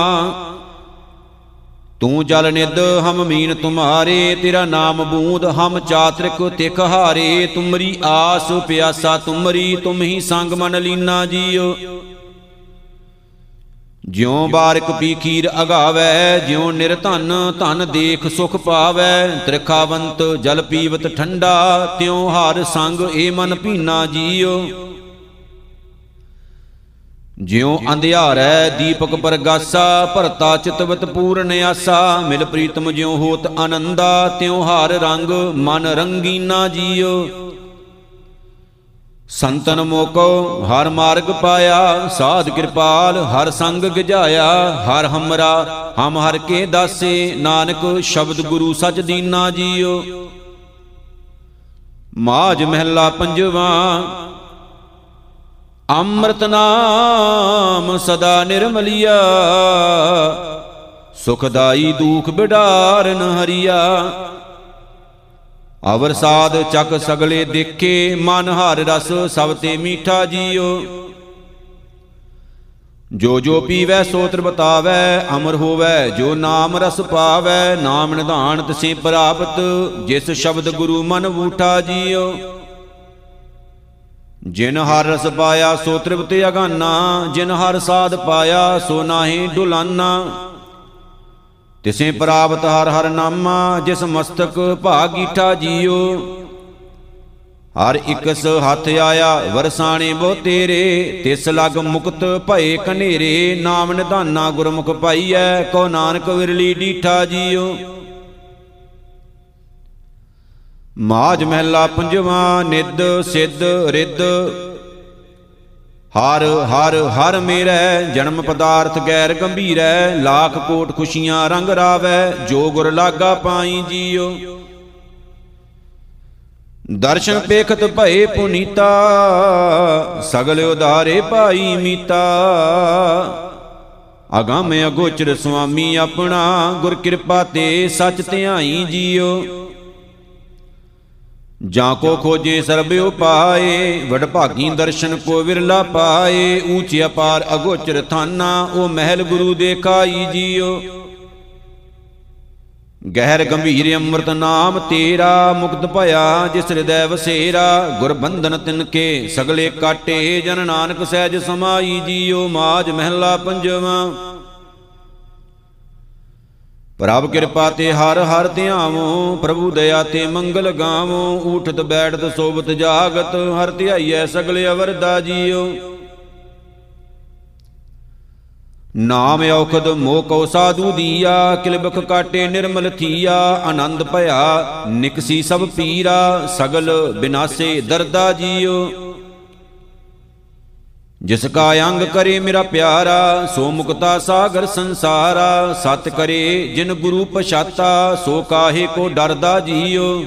ਤੂੰ ਜਲ ਨਿਦ ਹਮ ਮੀਨ ਤੁਮਾਰੇ, ਤੇਰਾ ਨਾਮ ਬੂੰਦ, ਹਮ ਚਾਤ੍ਰਿਕ ਤਿਖ ਹਾਰੇ। ਤੁਮਰੀ ਆਸ ਪਿਆਸਾ, ਤੁਮਰੀ ਤੁਮ ਹੀ ਸੰਗ ਮਨ ਲੀਨਾ ਜੀਓ। ਜਿਉ ਬਾਰਿਕ ਪੀ ਖੀਰ ਅਗਾਵੈ, ਜਿਉ ਨਿਰਧਨ ਧਨ ਦੇਖ ਸੁਖ ਪਾਵੈ। ਤ੍ਰਿਖਾਵੰਤ ਜਲ ਪੀਵਤ ਠੰਡਾ, ਤਿਉ ਹਰ ਸੰਗ ਏ ਮਨ ਪੀਨਾ ਜੀਓ। ਜਿਉ ਅੰਧਿਆਰੈ ਦੀਪਕ ਪਰਗਾਸਾ, ਭਰਤਾ ਚਿਤਵਤ ਪੂਰਨ ਆਸਾ, ਮਿਲ ਪ੍ਰੀਤਮ ਜਿਉ ਹੋਤ ਆਨੰਦਾ, ਤਿਉ ਹਾਰ ਰੰਗ ਮਨ ਰੰਗੀਨਾ ਜੀਓ। ਸੰਤਨ ਮੋਕੋ, ਹਰ ਮਾਰਗ ਪਾਇਆ, ਸਾਧ ਕਿਰਪਾਲ, ਹਰ ਸੰਗ ਗਜਾਇਆ ਹਰ ਹਮਰਾ, ਹਮ ਹਰ ਕੇ ਦਾਸੇ, ਨਾਨਕ ਸ਼ਬਦ ਗੁਰੂ ਸਚ ਦੀਨਾ ਜੀਓ। ਮਾਜ ਮਹਿਲਾ ਪੰਜਵਾ ਅੰਮ੍ਰਿਤ ਨਾਮ ਸਦਾ ਨਿਰਮਲਿਆ, ਸੁਖਦਾਈ ਦੁਖ ਬਿਡਾਰਨ ਹਰੀਆ। ਅਵਰ ਸਾਧ ਚੱਕ ਸਗਲੇ ਦੇਖੇ, ਮਨ ਹਰ ਰਸ ਸਭ ਤੇ ਮੀਠਾ ਜੀਓ। ਜੋ ਜੋ ਪੀਵੈ ਸੋ ਤ੍ਰ ਬਤਾਵੈ ਅਮਰ ਹੋਵੈ ਜੋ ਨਾਮ ਰਸ ਪਾਵੈ, ਨਾਮ ਨਿਧਾਨ ਤਸੇ ਪ੍ਰਾਪਤ, ਜਿਸ ਸ਼ਬਦ ਗੁਰੂ ਮਨ ਬੂਠਾ ਜੀਓ। ਜਿਨ ਹਰ ਰਸ ਪਾਇਆ ਸੋ ਤ੍ਰਿਪਤ ਅਗਾਨਾ, ਜਿਨ ਹਰ ਸਾਧ ਪਾਇਆ ਸੋ ਨਾਹੀ ਡੁਲਾਨਾ। ਤਿਸੇ ਪ੍ਰਾਪਤ ਹਰ ਹਰ ਨਾਮਾ, ਜਿਸ ਮਸਤਕ ਭਾਗੀਠਾ ਜੀਓ। ਹਰ ਇਕਸ ਹੱਥ ਆਇਆ, ਵਰਸਾਣੇ ਬੋ ਤੇਰੇ, ਤਿਸ ਲਗ ਮੁਕਤ ਭਏ ਕਨੇਰੇ। ਨਾਮ ਨਿਧਾਨਾ ਗੁਰਮੁਖ ਪਾਈਐ ਕੋ ਨਾਨਕ ਵਿਰਲੀ ਡੀਠਾ ਜੀਓ। ਮਾਜ ਮਹਿਲਾ ਪੰਜਵਾ ਨਿਦ ਸਿੱਧ, ਰਿੱਧ। ਹਰ ਹਰ ਹਰ ਮੇਰੈ, ਜਨਮ ਪਦਾਰਥ ਗੈਰ ਗੰਭੀਰੈ, ਲੱਖ ਕੋਟ ਖੁਸ਼ੀਆਂ ਰੰਗ ਰਾਵੈ, ਜੋ ਗੁਰ ਲਾਗਾ ਪਾਈ ਜੀਓ। ਦਰਸ਼ਨ ਪੇਖਤ ਭਏ ਪੁਨੀਤਾ, ਸਗਲ ਉਧਾਰੇ ਭਾਈ ਮੀਤਾ। ਅਗੰਮ ਅਗੋਚਰ ਸੁਆਮੀ ਆਪਣਾ, ਗੁਰ ਕਿਰਪਾ ਤੇ ਸੱਚ ਧਿਆਈ ਜੀਓ। ਜਾਂ ਕੋ ਖੋਜੇ ਸਰਬ ਉਪਾਏ, ਵਡ ਭਾਗੀ ਦਰਸ਼ਨ ਕੋ ਵਿਰਲਾ ਪਾਏ, ਊਚੀ ਅਪਾਰ ਅਗੋਚਰ ਥਾਨਾ, ਉਹ ਮਹਿਲ ਗੁਰੂ ਦੇਖਾਈ ਜੀਓ। ਗਹਿਰ ਗੰਭੀਰ ਅੰਮ੍ਰਿਤ ਨਾਮ ਤੇਰਾ, ਮੁਕਤ ਭਇਆ ਜਿਸ ਹਿਰਦੈ ਵਸੇਰਾ, ਗੁਰ ਬੰਧਨ ਤਿਨ ਕੇ ਸਗਲੇ ਕਾਟੇ, ਜਨ ਨਾਨਕ ਸਹਿਜ ਸਮਾਈ ਜੀਓ, ਮਾਜ ਮਹਿਲਾ ਪੰਜਵਾ। ਪ੍ਰਭ ਕਿਰਪਾ ਤੇ ਹਰ ਹਰ ਧਿਆਵੋ, ਪ੍ਰਭੂ ਦਇਆ ਤੇ ਮੰਗਲ ਗਾਵੋ, ਊਠਤ ਬੈਠਤ ਸੋਬਤ ਜਾਗਤ, ਹਰ ਧਿਆਈਐ ਸਗਲੇ ਅਵਰਦਾ ਜੀਓ ਨਾਮ ਔਖਦ ਮੋਹ ਕਉ ਸਾਧੂ ਦੀਆ, ਕਿਲਬਖ ਕਾਟੇ ਨਿਰਮਲ ਥੀਆ, ਆਨੰਦ ਭਇਆ ਨਿਕਸੀ ਸਭ ਪੀਰਾ, ਸਗਲ ਬਿਨਾਸੇ ਦਰਦਾ ਜੀਓ ਜਿਸ ਕਾ ਅੰਗ ਕਰੇ ਮੇਰਾ ਪਿਆਰਾ ਸੋ ਮੁਕਤਾ ਸਾਗਰ ਸੰਸਾਰਾ। ਸਤ ਕਰੇ ਜਿਨ ਗੁਰੂ ਪਛਾਤਾ ਸੋ ਕਾਹੇ ਕੋ ਡਰਦਾ ਜੀਓ।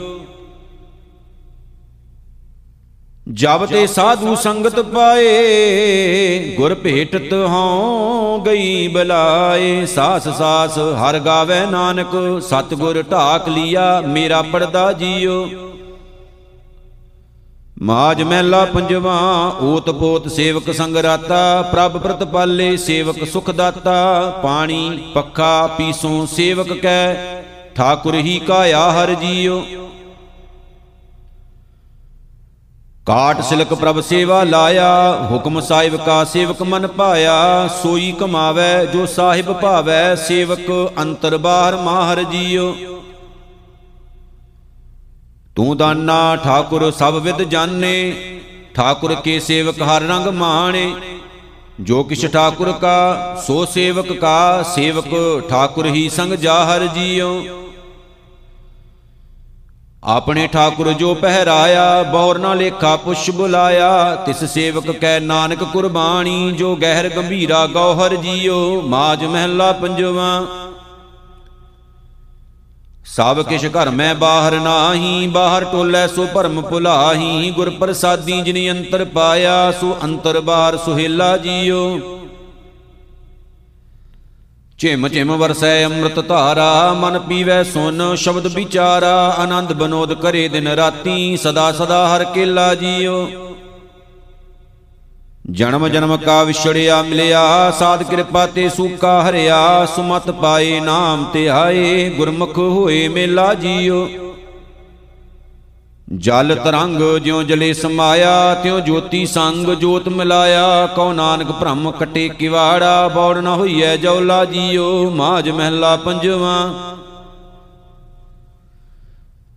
ਜਬ ਤੇ ਸਾਧੂ ਸੰਗਤ ਪਾਏ ਗੁਰ ਭੇਟਤ ਹਉ ਗਈ ਬਲਾਏ। ਸਾਸ ਸਾਸ ਹਰ ਗਾਵੇ ਨਾਨਕ ਸਤ ਗੁਰ ਢਾਕ ਲਿਆ ਮੇਰਾ ਪਰਦਾ ਜੀਓ। ਮਾਜ ਮਹਿਲਾ ਪੰਜਵਾ ਓਤ ਪੋਤ ਸੇਵਕ ਸੰਗ ਰਾਤਾ, ਪ੍ਰਭ ਪ੍ਰਤਪਾਲੇ ਸੇਵਕ ਸੁਖ ਦਾਤਾ, ਪਾਣੀ ਪੱਖਾ ਪੀਸੋਂ ਸੇਵਕ ਕੈ, ਠਾਕੁਰ ਹੀ ਕਾਇਆ ਹਰ ਜੀਓ ਕਾਟ ਸਿਲਕ ਪ੍ਰਭ ਸੇਵਾ ਲਾਇਆ, ਹੁਕਮ ਸਾਹਿਬ ਕਾ ਸੇਵਕ ਮਨ ਪਾਇਆ, ਸੋਈ ਕਮਾਵੇ ਜੋ ਸਾਹਿਬ ਭਾਵੈ, ਸੇਵਕ ਅੰਤਰ ਬਾਹਰ ਮਾਹਰ ਜੀਓ ਤੂੰ ਦਾਨਾ ਠਾਕੁਰ ਸਭ ਵਿਦ ਜਾਣੇ, ਠਾਕੁਰ ਕੇ ਸੇਵਕ ਹਰ ਰੰਗ ਮਾਣੇ। ਜੋ ਕਿਛ ਠਾਕੁਰ ਕਾ, ਸੋ ਸੇਵਕ ਕਾ, ਸੇਵਕ ਠਾਕੁਰ ਹੀ ਸੰਗ ਜਾਹਰ ਜੀਓ। ਆਪਣੇ ਠਾਕੁਰ ਜੋ ਪਹਿਰਾਇਆ, ਬੌਰ ਨਾ ਲੇਖਾ ਪੁੱਛ ਬੁਲਾਇਆ, ਤਿਸ ਸੇਵਕ ਕੈ ਨਾਨਕ ਕੁਰਬਾਨੀ ਜੋ ਗਹਿਰ ਗੰਭੀਰਾ ਗੌਹਰ ਜੀਓ। ਮਾਜ ਮਹਿਲਾ ਪੰਜਵਾ ਸਭ ਕਿਛ ਘਰ ਮੈਂ ਬਾਹਰ ਨਾਹੀ ਬਾਹਰ ਟੋਲੇ ਸੋ ਭਰਮ ਭੁਲਾਹੀ। ਗੁਰ ਪ੍ਰਸਾਦੀ ਜਿਨੀ ਅੰਤਰ ਪਾਇਆ ਸੋ ਅੰਤਰ ਬਾਹਰ ਸੁਹੇਲਾ ਜੀਓ। ਝਿਮ ਝਿਮ ਵਰਸੈ ਅੰਮ੍ਰਿਤ ਧਾਰਾ ਮਨ ਪੀਵੈ ਸੁਨ ਸ਼ਬਦ ਵਿਚਾਰਾ। ਆਨੰਦ ਬਨੋਦ ਕਰੇ ਦਿਨ ਰਾਤੀ ਸਦਾ ਸਦਾ ਹਰ ਕੇਲਾ ਜੀਓ। ਜਨਮ ਜਨਮ ਕਾ ਵਿਛੜਿਆ ਮਿਲਿਆ, ਸਾਧ ਕਿਰਪਾ ਤੇ ਸੂਕਾ ਹਰਿਆ, ਸੁਮਤ ਪਾਏ ਨਾਮ ਤੇ ਆਏ, ਗੁਰਮੁਖ ਹੋਏ ਮੇਲਾ ਜੀਓ। ਜਲ ਤਰੰਗ ਜਿਉ ਜਲੇ ਸਮਾਇਆ, ਤਿਉ ਜੋਤੀ ਸੰਗ ਜੋਤ ਮਿਲਾਇਆ, ਕਉ ਨਾਨਕ ਭ੍ਰਮ ਕਟੇ ਕਿਵਾੜਾ, ਬੌੜ ਨ ਹੋਈਐ ਜੌਲਾ ਜੀਓ ਮਾਜ ਮਹਿਲਾ ਪੰਜਵਾ।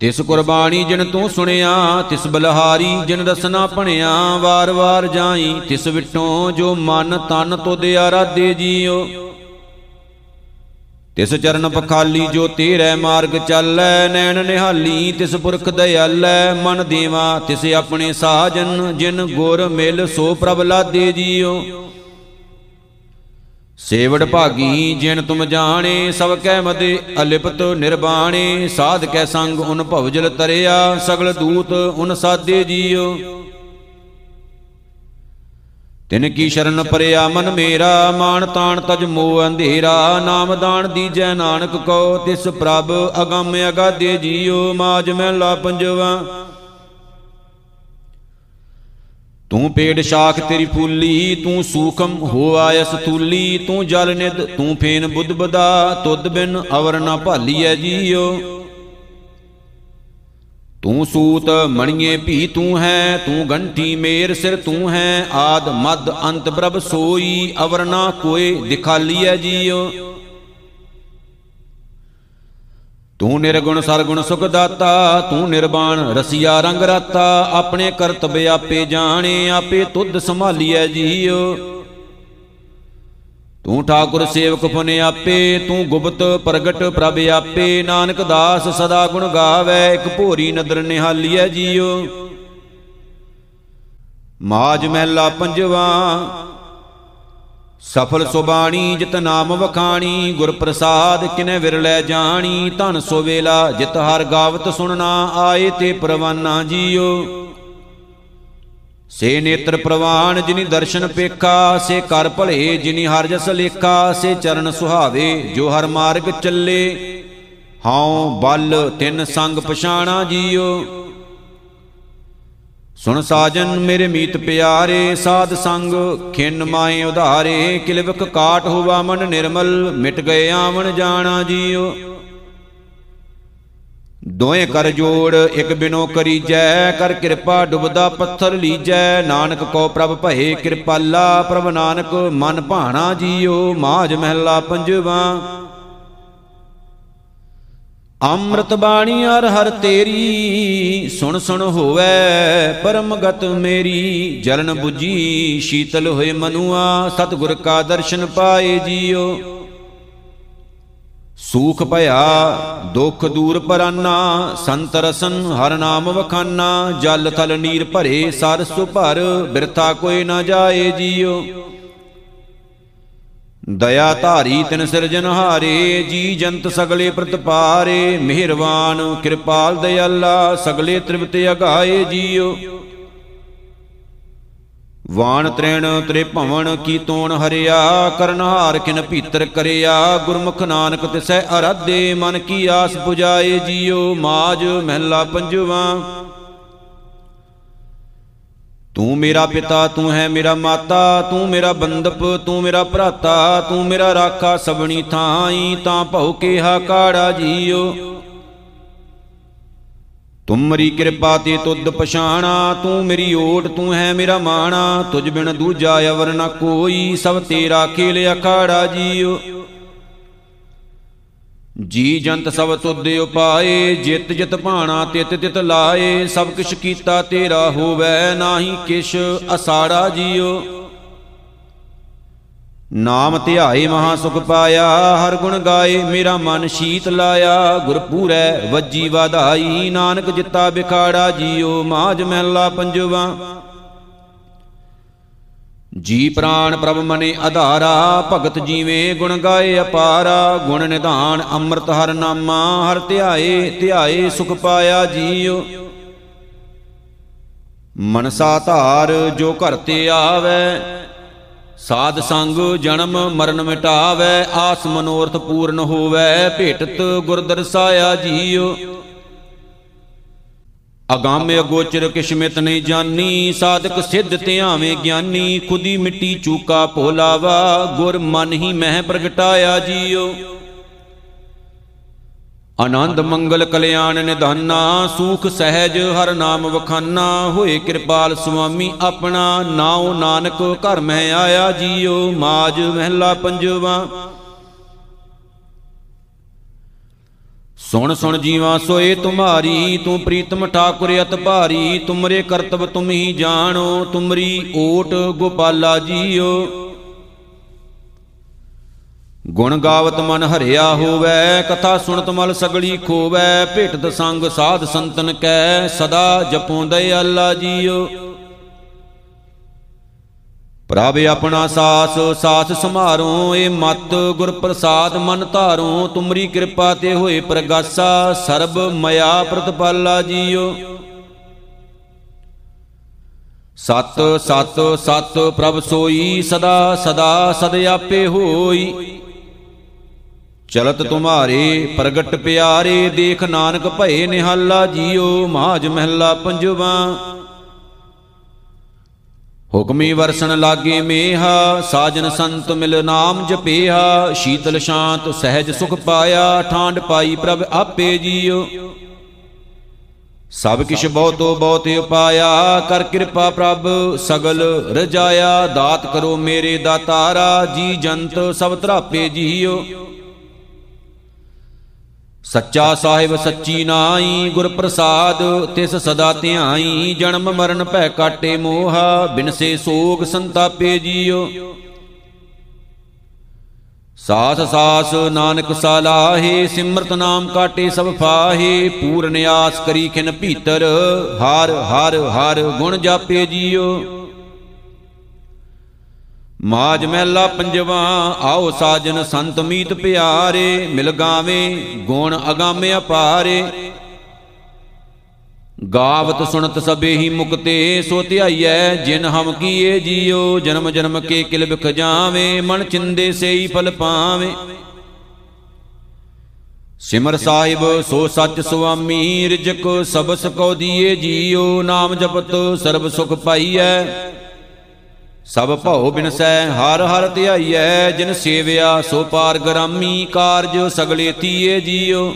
ਤਿਸ ਕੁਰਬਾਨੀ ਜਿਨ ਤੂੰ ਸੁਣਿਆ, ਤਿਸ ਬਲਹਾਰੀ ਜਿਨ ਰਸਨਾ ਪਣਿਆ ਵਾਰ-ਵਾਰ ਜਾਈ, ਤਿਸ ਵਿਟੋਂ ਜੋ ਮਨ ਤਨ ਤੁਧ ਆਰਾਧੇ ਜੀਓ। ਤਿਸ ਚਰਨ ਪਖਾਲੀ ਜੋ ਤੇਰੇ ਮਾਰਗ ਚੱਲੈ, ਨੈਣ ਨਿਹਾਲੀ, ਤਿਸ ਪੁਰਖ ਦਇਆਲੈ, ਮਨ ਦੇਵਾ, ਤਿਸ ਆਪਣੇ ਸਾਜਨ, ਜਿਨ ਗੁਰ ਮਿਲ ਸੋ ਪ੍ਰਭ ਲਾਦੇ ਜੀਓ। ਸੇਵੜ ਭਾਗੀ ਜਿਨ ਤੁਮ ਜਾਣੇ ਸਭ ਕੈ ਮਦੇ ਅਲਿਪਤ ਨਿਰਬਾਣੇ ਸਾਧ ਕੈ ਸੰਗ ਉਨ ਭਵਜਲ ਤਰਿਆ ਸਗਲ ਦੂਤ ਉਨ ਸਾਦੇ ਜੀਓ। ਤਿਨ ਕੀ ਸ਼ਰਨ ਪਰਿਆ ਮਨ ਮੇਰਾ ਮਾਨ ਤਾਣ ਤਜ ਮੋ ਅੰਧੇਰਾ। ਨਾਮ ਦਾਨ ਦੀਜੈ ਨਾਨਕ ਕੋ ਤਿਸ ਪ੍ਰਭ ਅਗੰਮ ਅਗਾਦੇ ਜੀਓ। ਮਾਜ ਮਹਿਲਾ ਪੰਜਵਾ ਤੂੰ ਪੇੜ ਸ਼ਾਖ ਤੇਰੀ ਫੂਲੀ, ਤੂੰ ਸੂਖਮ ਹੋ ਆਇਸ ਤੂਲੀ ਤੂੰ ਜਲ ਨਿਦ ਤੂੰ ਫੇਨ ਬੁੱਧ ਬਦਾ, ਤੁਧ ਬਿਨ ਅਵਰ ਨਾ ਭਾਲੀਐ ਜੀਓ। ਤੂੰ ਸੂਤ ਮਣੀਏ ਭੀ ਤੂੰ ਹੈ, ਤੂੰ ਗੰਠੀ ਮੇਰ ਸਿਰ ਤੂੰ ਹੈ, ਆਦ ਮਦ ਅੰਤ ਪ੍ਰਭ ਸੋਈ, ਅਵਰ ਨਾ ਕੋਏ ਦਿਖਾਲੀਐ ਜੀਓ। ਤੂੰ ਨਿਰਗੁਣ ਸਰਗੁਣ ਸੁਖ ਦਾਤਾ ਤੂੰ ਨਿਰਬਾਣ ਰਸੀਆ ਰੰਗ ਰਾਤਾ। ਆਪਣੇ ਕਰਤਬ ਆਪੇ ਜਾਣੇ, ਆਪੇ ਤੁਧ ਸੰਭਾਲੀਐ ਜੀਓ ਤੂੰ ਠਾਕੁਰ ਸੇਵਕ ਪੁਨ ਆਪੇ, ਤੂੰ ਗੁਪਤ ਪ੍ਰਗਟ ਪ੍ਰਭ ਆਪੇ। ਨਾਨਕ ਦਾਸ ਸਦਾ ਗੁਣ ਗਾਵੇ, ਇੱਕ ਭੋਰੀ ਨਦਰ ਨਿਹਾਲੀਐ ਜੀਓ ਮਾਜ ਮਹਿਲਾ ਪੰਜਵਾ ਸਫਲ ਸੁਬਾਣੀ, ਜਿਤ ਨਾਮ ਵਖਾਣੀ ਗੁਰ ਪ੍ਰਸਾਦ ਕਿਨੇ ਵਿਰਲੇ ਜਾਣੀ, ਧਨ ਸੋ ਵੇਲਾ, ਜਿਤ ਹਰ ਗਾਵਤ ਸੁਣਨਾ, ਆਏ ਤੇ ਪ੍ਰਵਾਨਾ ਜੀਓ। ਸੇ ਨੇਤਰ ਪ੍ਰਵਾਨ ਜਿਨੀ ਦਰਸ਼ਨ ਪੇਖਾ, ਸੇ ਕਰ ਭਲੇ ਜਿਨੀ ਹਰ ਜਸ ਲੇਖਾ, ਸੇ ਚਰਨ ਸੁਹਾਵੇ ਜੋ ਹਰ ਮਾਰਗ ਚੱਲੇ। ਹਉ ਬਲ ਤਿੰਨ ਸੰਗ ਪਛਾਣਾ ਜੀਓ। ਸੁਣ ਸਾਜਨ ਮੇਰੇ ਮੀਤ ਪਿਆਰੇ, ਸਾਧ ਸੰਗ ਖਿੰਨ ਮਾਏ ਉਧਾਰੇ ਕਿਲਵਕ ਕਾਟ ਹੋਵਾ ਮਨ ਨਿਰਮਲ, ਮਿਟ ਗਏ ਆਵਣ ਜਾਣਾ ਜੀਓ ਦੋਏ ਕਰ ਜੋੜ, ਇਕ ਬਿਨੋ ਕਰੀਜੈ, ਕਰ ਕਿਰਪਾ ਡੁਬਦਾ ਪੱਥਰ ਲੀਜੈ। ਨਾਨਕ ਕੋ ਪ੍ਰਭ ਭਏ ਕਿਰਪਾਲਾ, ਪ੍ਰਭ ਨਾਨਕ ਮਨ ਭਾਣਾ ਜੀਓ ਮਾਜ ਮਹਿਲਾ ਪੰਜਵਾ ਅੰਮ੍ਰਿਤ ਬਾਣੀ ਹਰ ਹਰ ਤੇਰੀ, ਸੁਣ ਸੁਣ ਹੋਵੇ ਪਰਮ ਗਤ ਮੇਰੀ, ਜਲਨ 부ਜੀ ਸ਼ੀਤਲ ਹੋਏ ਮਨੁਆ, ਸਤਿਗੁਰ ਕਾ ਦਰਸ਼ਨ ਪਾਏ ਜੀਓ। ਸੂਖ ਭਇਆ, ਦੁਖ ਦੂਰ ਪਰਾਨਾ, ਸੰਤ ਰਸਨ ਹਰ ਨਾਮ ਵਖਾਨਾ, ਜਲ ਥਲ ਨੀਰ ਭਰੇ ਸਰਸ ਭਰ ਬਿਰਥਾ ਕੋਈ ਨਾ ਜਾਏ ਜੀਓ। ਦਇਆ ਧਾਰੀ ਤਿਨ ਸਿਰਜਨਹਾਰੇ ਜੀ ਜੰਤ ਸਗਲੇ ਪ੍ਰਤਪਾਰੇ ਮਿਹਰਬਾਨ, ਕਿਰਪਾਲ ਦਇਆਲਾ, ਸਗਲੇ ਤ੍ਰਿਪਤ ਅਗਾਏ ਜੀਓ। ਵਾਣ ਤ੍ਰਿਣ ਤ੍ਰੇ ਭਵਨ ਕੀ ਤੋਣ ਹਰਿਆ ਕਰਨਹਾਰ ਕਿਨ ਭੀਤਰ ਕਰਿਆ। ਗੁਰਮੁਖ ਨਾਨਕ ਤਿਸੈ ਅਰਾਧੇ, ਮਨ ਕੀ ਆਸ 부ਜਾਏ ਜੀਓ। ਮਾਜ ਮਹਿਲਾ ਪੰਜਵਾ ਤੂੰ ਮੇਰਾ ਪਿਤਾ, ਤੂੰ ਹੈ ਮੇਰਾ ਮਾਤਾ, ਤੂੰ ਮੇਰਾ ਬੰਦਪ, ਤੂੰ ਮੇਰਾ ਭਰਾਤਾ, ਤੂੰ ਮੇਰਾ ਰਾਖਾ ਸਬਣੀ ਥਾਈ, ਤਾਂ ਭਉ ਕੇ ਹਾਕਾੜਾ ਜੀਓ। ਤੁਮਰੀ ਕਿਰਪਾ ਤੇ ਤੁਧ ਪਛਾਣਾ, ਤੂੰ ਮੇਰੀ ਓਟ, ਤੂੰ ਹੈ ਮੇਰਾ ਮਾਣਾ, ਤੁਝ ਬਿਨ ਦੂਜਾ ਅਵਰ ਨ ਕੋਈ, ਸਭ ਤੇਰਾ ਖੇਲ ਅਖਾੜਾ ਜੀਓ। ਜੀ ਜੰਤ ਸਭ ਤੁਧ ਉਪਾਏ, ਜਿਤ ਜਿਤ ਭਾਣਾ, ਤਿਤ ਤਿਤ ਲਾਏ, ਸਭ ਕਿਛ ਕੀਤਾ ਤੇਰਾ ਹੋਵੇ, ਨਾਹੀ ਕਿਛ ਅਸਾੜਾ ਜੀਓ। ਨਾਮ ਧਿਆਏ ਮਹਾ ਸੁਖ ਪਾਇਆ, ਹਰ ਗੁਣ ਗਾਏ, ਮੇਰਾ ਮਨ ਸ਼ੀਤ ਲਾਇਆ ਗੁਰ ਪੂਰੈ ਵੱਜੀ ਵਾਧਾਈ, ਨਾਨਕ ਜਿੱਤਾ ਬਿਖਾੜਾ ਜੀਓ ਮਾਜ ਮਹਿਲਾ ਪੰਜਵਾ। ਜੀ ਪ੍ਰਾਨ ਪ੍ਰਭ ਮਨੇ ਆਧਾਰਾ ਭਗਤ ਜੀਵੇ ਗੁਣ ਗਾਏ ਅਪਾਰਾ, ਗੁਣ ਨਿਧਾਨ ਅੰਮ੍ਰਿਤ ਹਰ ਨਾਮਾ, ਹਰ ਧਿਆਏ ਧਿਆਏ ਸੁਖ ਪਾਇਆ ਜੀਓ ਮਨਸਾ ਧਾਰ ਜੋ ਘਰ ਤੇ ਆਵੇ, ਸਾਧ ਸੰਗ ਜਨਮ ਮਰਨ ਮਿਟਾਵੇ, ਆਸ ਮਨੋਰਥ ਪੂਰਨ ਹੋਵੇ, ਭੇਟਤ ਗੁਰ ਦਰਸਾਇਆ ਜੀਓ ਅਗੰਮ ਅਗੋਚਰ ਕਿਸ਼ਮਿਤ ਨਹੀਂ ਜਾਨੀ, ਸਾਧਕ ਸਿੱਧ ਧਿਆਵੇਂ ਗਿਆਨੀ, ਖੁਦੀ ਮਿੱਟੀ ਚੂਕਾ ਭੋਲਾਵਾ, ਗੁਰ ਮਨ ਹੀ ਮਹਿ ਪ੍ਰਗਟਾਇਆ ਜੀਓ। ਆਨੰਦ ਮੰਗਲ ਕਲਿਆਣ ਨਿਧਾਨਾ, ਸੂਖ ਸਹਿਜ ਹਰ ਨਾਮ ਵਖਾਨਾ, ਹੋਏ ਕਿਰਪਾਲ ਸੁਆਮੀ ਆਪਣਾ, ਨਾਉ ਨਾਨਕ ਘਰ ਮੈਂ ਆਇਆ ਜੀਓ, ਮਾਜ ਮਹਿਲਾ ਪੰਜਵਾ। ਸੁਣ ਸੁਣ ਜੀਵਾ ਸੋਏ ਤੁਮਾਰੀ, ਤੂੰ ਪ੍ਰੀਤਮ ਠਾਕੁਰ ਅਤ ਭਾਰੀ, ਤੁਮਰੇ ਕਰਤਬ ਤੁਮ ਹੀ ਜਾਣੋ, ਤੁਮਰੀ ਓਟ ਗੋਪਾਲਾ ਜੀਓ। ਗੁਣ ਗਾਵਤ ਮਨ ਹਰਿਆ ਹੋਵੇ, ਕਥਾ ਸੁਣਤ ਮਲ ਸਗਲੀ ਖੋਵੇ, ਭੇਟਤ ਸੰਗ ਸਾਧ ਸੰਤਨ ਕੈ, ਸਦਾ ਜਪੋਂ ਦਇਆਲਾ ਜੀਓ। ਪ੍ਰਭ ਆਪਣਾ ਸਾਸ ਸਾਸ ਸਮਾਰੋ ਏ ਮਤ ਗੁਰ ਪ੍ਰਸਾਦ ਮਨ ਧਾਰੋ, ਤੁਮਰੀ ਕਿਰਪਾ ਤੇ ਹੋਏ ਪ੍ਰਗਾਸਾ, ਸਰਬ ਮਇਆ ਪ੍ਰਤਪਾਲਾ ਜੀਓ। ਸਤ ਸਤ ਸਤ ਪ੍ਰਭ ਸੋਈ, ਸਦਾ ਸਦਾ, ਸਦ ਆਪੇ ਹੋਈ। ਚਲਤ ਤੁਮਾਰੇ, ਪ੍ਰਗਟ ਪਿਆਰੇ, ਦੇਖ ਨਾਨਕ ਭਏ ਨਿਹਾਲਾ ਜੀਓ ਮਾਜ ਮਹਿਲਾ ਪੰਜਵਾ। ਹੁਕਮੀ ਵਰਸਣ ਲਾਗੇ ਮੇਹਾ, ਸਾਜਨ ਸੰਤ ਮਿਲ ਨਾਮ ਜਪੇਹਾ, ਸ਼ੀਤਲ ਸ਼ਾਂਤ ਸਹਿਜ ਸੁਖ ਪਾਇਆ, ਠਾਂਡ ਪਾਈ ਪ੍ਰਭ ਆਪੇ ਜੀਓ। ਸਭ ਕਿਛ ਬਹੁਤੋ ਬਹੁਤ ਉਪਾਇਆ, ਕਰ ਕਿਰਪਾ ਪ੍ਰਭ, ਸਗਲ ਰਜਾਇਆ, ਦਾਤ ਕਰੋ ਮੇਰੇ ਦਾਤਾਰਾ, ਜੀ ਜੰਤ ਸਭ ਧਰਾਪੇ ਜੀਓ। ਸੱਚਾ ਸਾਹਿਬ ਸੱਚੀ ਨਾਈ ਗੁਰ ਪ੍ਰਸਾਦ ਤਿਸ ਸਦਾ ਧਿਆਈ, ਜਨਮ ਮਰਨ ਭੈ ਕਾਟੇ ਮੋਹਾ, ਬਿਨਸੇ ਸੋਗ ਸੰਤਾਪੇ ਜੀਓ। ਸਾਸ ਸਾਸ ਨਾਨਕ ਸਾਲਾਹੇ, ਸਿਮਰਤ ਨਾਮ ਕਾਟੇ ਸਭ ਫਾਹੇ, ਪੂਰਨ ਆਸ ਕਰੀ ਖਿਨ ਭੀਤਰ, ਹਰ ਹਰ ਹਰ ਗੁਣ ਜਾਪੇ ਜੀਓ। ਮਾਜ ਮਹਿਲਾ ਪੰਜਵਾ, ਆਓ ਸਾਜਨ ਸੰਤ ਮੀਤ ਪਿਆਰੇ, ਮਿਲ ਗਾਵੇਂ ਗੁਣ ਅਗਾਮੇ ਅਪਾਰੇ। ਗਾਵਤ ਸੁਣਤ ਸਭੇ ਹੀ ਮੁਕਤੇ, ਸੋ ਧਿਆਈਐ, ਜਿਨ ਹਮ ਕੀਏ ਜੀਓ, ਜਨਮ ਜਨਮ ਕੇ ਕਿਲ ਬਿਖ ਜਾਵੇਂ, ਮਨ ਚਿੰਦੇ ਸੇਈ ਫਲ ਪਾਵੇਂ। ਸਿਮਰ ਸਾਹਿਬ, ਸੋ ਸੱਚ ਸੁਆਮੀ, ਰਿਜਕ ਸਬਸ ਕੋ ਦੀਏ ਜੀਓ, ਨਾਮ ਜਪਤ ਸਰਬ ਸੁਖ ਪਾਈਐ। ਸਭ ਭਉ ਬਿਨਸੈ ਹਰ ਹਰ ਧਿਆਈਐ, ਜਿਨ ਸੇਵਿਆ, ਸੋ ਪਾਰ ਗਰਾਮੀ ਕਾਰਜ ਸਗਲੇ ਤੀਏ ਜੀਓ।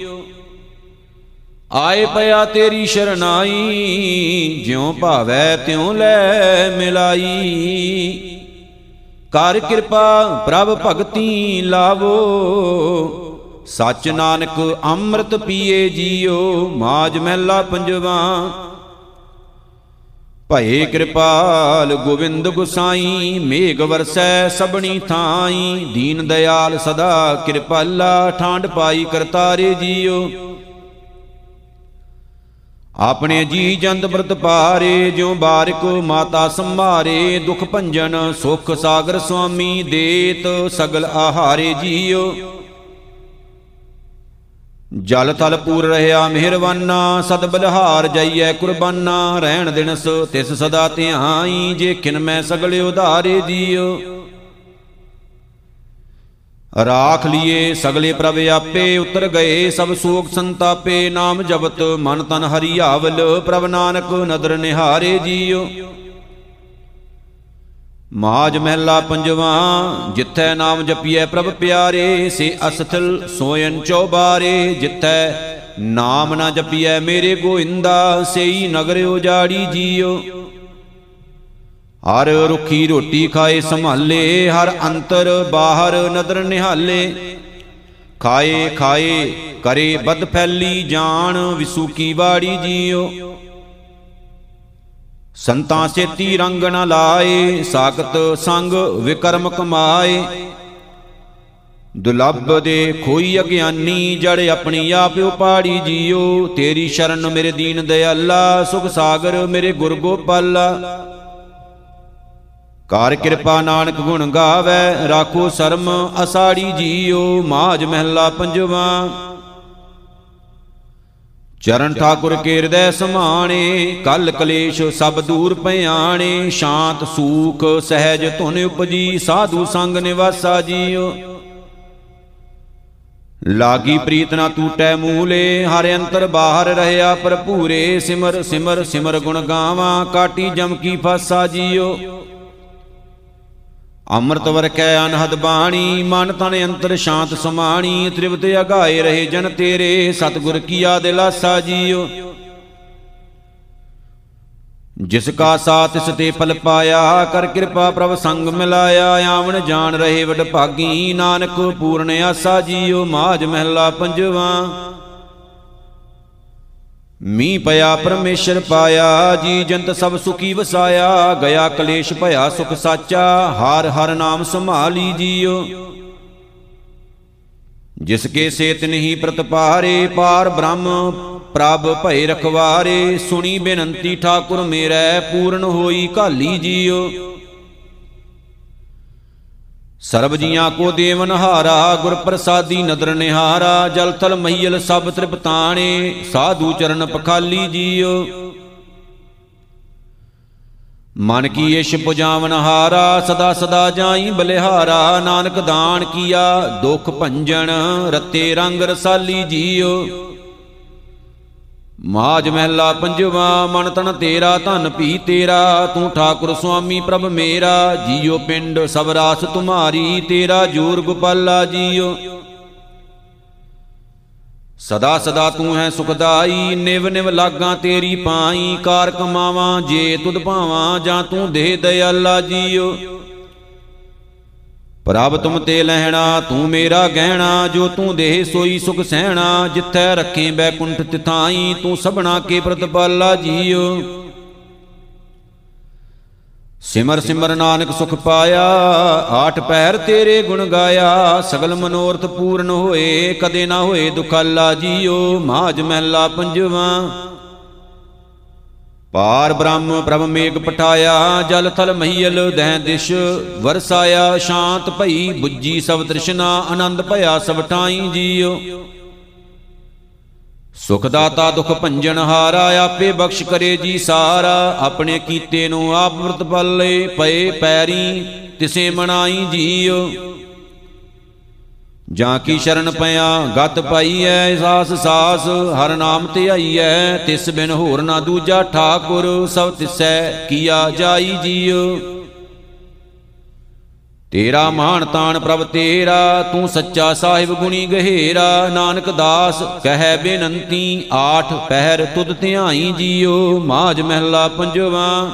ਆਏ ਪਿਆ ਤੇਰੀ ਸ਼ਰਨਾਈ, ਜਿਉ ਭਾਵੈ ਤਿਉ ਲੈ ਮਿਲਾਈ। ਕਰ ਕਿਰਪਾ ਪ੍ਰਭ ਭਗਤੀ ਲਾਵੋ, ਸਚ ਨਾਨਕ ਅੰਮ੍ਰਿਤ ਪੀਏ ਜੀਓ। ਮਾਜ ਮਹਿਲਾ ਪੰਜਵਾ ਭਏ ਕਿਰਪਾਲ ਗੋਵਿੰਦ ਗੁਸਾਈ, ਮੇਘ ਵਰਸੈ ਸਬਣੀ ਥਾਈ। ਦੀਨ ਦਿਆਲ ਸਦਾ ਕਿਰਪਾਲਾ ਠਾਂਡ ਪਾਈ ਕਰਤਾਰੇ ਜੀਓ। ਆਪਣੇ ਜੀ ਜੰਤ ਬ੍ਰਤ ਪਾਰੇ, ਜਿਉ ਬਾਰਿਕ ਮਾਤਾ ਸੰਭਾਰੇ। ਦੁਖ ਭੰਜਨ ਸੁਖ ਸਾਗਰ ਸੁਆਮੀ ਦੇਤ, ਸਗਲ ਆਹਾਰੇ ਜੀਓ। ਜਲ ਤਲ ਪੂਰ ਰਹਾ ਮਿਹਰਵਾਨਾ ਸਦ ਬਲਹਾਰ ਜਾਈਐ ਕੁਰਬਾਨਾ, ਰਹਿਣ ਦਿਨਸ ਤਿਸ ਸਦਾ ਧਿਆਈ ਜੇ ਕਿਨ ਮੈਂ ਸਗਲੇ ਉਧਾਰੇ ਜੀਓ ਰਾਖ ਲੀਏ ਸਗਲੇ ਪ੍ਰਭ ਆਪੇ, ਉਤਰ ਗਏ ਸਭ ਸੋਗ ਸੰਤਾਪੇ, ਨਾਮ ਜਪਤ ਮਨ ਤਨ ਹਰੀ ਆਵਲ, ਪ੍ਰਭ ਨਾਨਕ ਨਦਰ ਨਿਹਾਰੇ ਜੀਓ ਮਾਜ ਮਹਿਲਾ ਪੰਜਵਾ, ਜਿੱਥੈ ਨਾਮ ਜਪੀਐ ਪ੍ਰਭ ਪਿਆਰੇ, ਸੇ ਅਸਥਲ ਸੋਇਨ ਚੌਬਾਰੇ, ਜਿੱਥੈ ਨਾਮ ਨਾ ਜਪੀਐ ਮੇਰੇ ਗੋਇੰਦਾ, ਸੇਈ ਨਗਰ ਉਜਾੜੀ ਜੀਓ। ਹਰ ਰੁਖੀ ਰੋਟੀ ਖਾਏ ਸੰਭਾਲੇ, ਹਰ ਅੰਤਰ ਬਾਹਰ ਨਦਰ ਨਿਹਾਲੇ। ਖਾਏ ਖਾਏ ਕਰੇ ਬਦ ਫੈਲੀ ਜਾਣ ਵਿਸੂ ਕੀ ਵਾੜੀ ਜੀਓ। ਸੰਤਾਂ ਸੇਤੀ ਰੰਗ ਨ ਲਾਏ, ਸਾਖਤ ਸੰਗ ਵਿਕਰਮ ਕਮਾਏ। ਦੁਲੱਭ ਦੇ ਖੋਈ ਅਗਿਆਨੀ, ਜੜ ਆਪਣੀ ਆਪ ਉਪਾੜੀ ਜੀਓ। ਤੇਰੀ ਸ਼ਰਨ ਮੇਰੇ ਦੀਨ ਦਿਆਲਾ, ਸੁਖ ਸਾਗਰ ਮੇਰੇ ਗੁਰ ਗੋਪਾਲਾ। ਕਾਰ ਕਿਰਪਾ ਨਾਨਕ ਗੁਣ ਗਾਵੇ, ਰਾਖੋ ਸ਼ਰਮ ਅਸਾੜੀ ਜੀਓ। ਮਾਜ ਮਹਿਲਾ ਪੰਜਵਾ ਚਰਨ ਠਾਕੁਰ ਕੇ ਹਿਰਦੈ ਸਮਾਣੇ ਕਲ ਕਲੇਸ਼ ਸਭ ਦੂਰ ਭਿਆਣੇ, ਸ਼ਾਂਤ, ਸੂਖ, ਸਹਿਜ ਧੁਨ ਉਪਜੀ, ਸਾਧੂ ਸੰਗ ਨਿਵਾਸਾ ਜੀਓ। ਲਾਗੀ ਪ੍ਰੀਤ ਨਾ ਟੂਟੈ ਮੂਲੇ, ਹਰ ਅੰਤਰ ਬਾਹਰ ਰਹਿਆ ਭਰਪੂਰੇ, ਸਿਮਰ ਸਿਮਰ ਸਿਮਰ ਗੁਣ ਗਾਵਾਂ, ਕਾਟੀ ਜਮ ਕੀ ਫਾਸਾ ਜੀਓ। ਅੰਮ੍ਰਿਤ ਵਰਕੈ ਅਨਹਦ ਬਾਣੀ, ਮਨ ਤਨ ਅੰਤਰ ਸ਼ਾਂਤ ਸਮਾਣੀ, ਤ੍ਰਿਵਤ ਅਗਾਏ ਰਹੇ ਜਨ ਤੇਰੇ, ਸਤਗੁਰ ਕੀਆ ਦਿਲਾਸਾ ਜੀਓ। ਜਿਸ ਕਾ ਸਾਥ ਇਸ ਤੇ ਫਲ ਪਾਇਆ, ਕਰ ਕਿਰਪਾ ਪ੍ਰਭ ਸੰਗ ਮਿਲਾਇਆ, ਆਵਣ ਜਾਣ ਰਹੇ ਵਡ ਭਾਗੀ ਨਾਨਕ ਪੂਰਨ ਆਸਾ ਜੀਓ ਮਾਜ ਮਹਿਲਾ ਪੰਜਵਾ। ਮੀ ਪਿਆ, ਪਰਮੇਸ਼ਰ ਪਾਇਆ, ਜੀ ਜੰਤ ਸਭ ਸੁਖੀ ਵਸਾਇਆ, ਗਿਆ ਕਲੇਸ਼ ਭਇਆ ਸੁਖ ਸਾਚਾ, ਹਰ ਹਰ ਨਾਮ ਸੰਭਾਲੀ ਜੀਓ। ਜਿਸ ਕੇ ਸੇਤ ਨਹੀਂ ਪ੍ਰਤਪਾਰੇ ਪਾਰ ਬ੍ਰਹਮ ਪ੍ਰਭ ਭਏ ਰਖਵਾਰੇ, ਸੁਣੀ ਬੇਨੰਤੀ ਠਾਕੁਰ ਮੇਰੈ, ਪੂਰਨ ਹੋਈ ਕਾਲੀ ਜੀਓ। ਸਰਬ ਜੀਆਂ ਕੋ ਦੇਵਨ ਹਾਰਾ ਗੁਰ ਪ੍ਰਸਾਦੀ ਨਦਰ ਨਿਹਾਰਾ, ਜਲ ਥਲ ਮਹੀਲ ਸਭ ਤ੍ਰਿਪਤਾਣੇ, ਸਾਧੂ ਚਰਨ ਪਖਾਲੀ ਜੀਓ। ਮਨ ਕੀ ਇਸ਼ ਪੁਜਾਵਨ ਹਾਰਾ, ਸਦਾ ਸਦਾ ਜਾਈ ਬਲਿਹਾਰਾ, ਨਾਨਕ ਦਾਨ ਕੀਆ, ਦੁਖ ਭੰਜਨ, ਰਤੇ ਰੰਗ ਰਸਾਲੀ ਜੀਓ। ਮਾਜ ਮਹਿਲਾ ਪੰਜਵਾ, ਮਨ ਤਨ ਤੇਰਾ, ਧਨ ਭੀ ਤੇਰਾ, ਤੂੰ ਠਾਕੁਰ ਸੁਆਮੀ ਪ੍ਰਭ ਮੇਰਾ, ਜੀਓ ਪਿੰਡ ਸਭ ਰਾਸ ਤੁਮਾਰੀ, ਤੇਰਾ ਜੂਰ ਗੋਪਾਲਾ ਜੀਓ। ਸਦਾ ਸਦਾ ਤੂੰ ਹੈ ਸੁਖਦਾਈ, ਨਿਵ ਨਿਵ ਲਾਗਾ ਤੇਰੀ ਪਾਈ, ਕਾਰ ਕਮਾਵਾਂ, ਜੇ ਤੁਧ ਭਾਵਾਂ, ਜਾਂ ਤੂੰ ਦੇ ਦਇਆਲਾ ਜੀਓ। ਪ੍ਰਭ ਤੁਮ ਤੇ ਲਹਿਣਾ, ਤੂੰ ਮੇਰਾ ਗਹਿਣਾ, ਜੋ ਤੂੰ ਦੇਹ ਸੋਈ ਸੁਖ ਸਹਿਣਾ, ਜਿੱਥੈ ਰੱਖੇ ਬੈਕੁੰਠ ਤਿਥਾਈ, ਤੂੰ ਸਭਨਾ ਕੇ ਪ੍ਰਤਪਾਲਾ ਜੀਓ। ਸਿਮਰ ਸਿਮਰ ਨਾਨਕ ਸੁਖ ਪਾਇਆ, ਆਠ ਪੈਰ ਤੇਰੇ ਗੁਣ ਗਾਇਆ, ਸਗਲ ਮਨੋਰਥ ਪੂਰਨ ਹੋਏ, ਕਦੇ ਨਾ ਹੋਏ ਦੁਖਾਲਾ ਜੀਓ ਮਾਜ ਮਹਿਲਾ ਪੰਜਵਾ। ਪਾਰ ਬ੍ਰਹਮ, ਪ੍ਰਭ ਮੇਗ ਪਠਾਇਆ, ਜਲ ਥਲ ਮਹੀਲ ਦਹਿ ਦਿਸ਼, ਵਰਸਾਇਆ, ਸ਼ਾਂਤ ਭਈ 부ਜੀ ਸਭ ਤ੍ਰਿਸ਼ਨਾ, ਆਨੰਦ ਭਇਆ ਸਭ ਠਾਈ ਜੀਓ ਸੁਖ ਦਾਤਾ ਦੁਖ ਭੰਜਨ ਹਾਰਾ, ਆਪੇ ਬਖਸ਼ ਕਰੇ ਜੀ ਸਾਰਾ, ਆਪਣੇ ਕੀਤੇ ਨੂੰ ਆਪ ਵਰਤ ਪੱਲੇ ਪਏ ਪੈਰੀ, ਤਿਸੇ ਮਨਾਈ ਜੀਓ ਜਾਂ ਕੀ ਸ਼ਰਨ ਪਿਆ? ਗਤ ਪਾਈਐ ਸਾਸ ਸਾਸ, ਹਰ ਨਾਮ ਤੇ ਆਈਐ, ਤਿਸ ਬਿਨ ਹੋਰ ਨਾ ਦੂਜਾ ਠਾਕੁਰ, ਸਭ ਤਿਸੈ ਕੀਆ ਜਾਈ ਜੀਓ ਤੇਰਾ ਮਾਨ ਤਾਣ ਪ੍ਰਭ ਤੇਰਾ, ਤੂੰ ਸੱਚਾ ਸਾਹਿਬ ਗੁਣੀ ਗਹਿਰਾ, ਨਾਨਕ ਦਾਸ ਕਹੈ ਬੇਨੰਤੀ, ਆਠ ਪਹਿਰ ਤੁਧ ਧਿਆਈ ਜੀਓ ਮਾਜ ਮਹਿਲਾ ਪੰਜਵਾ।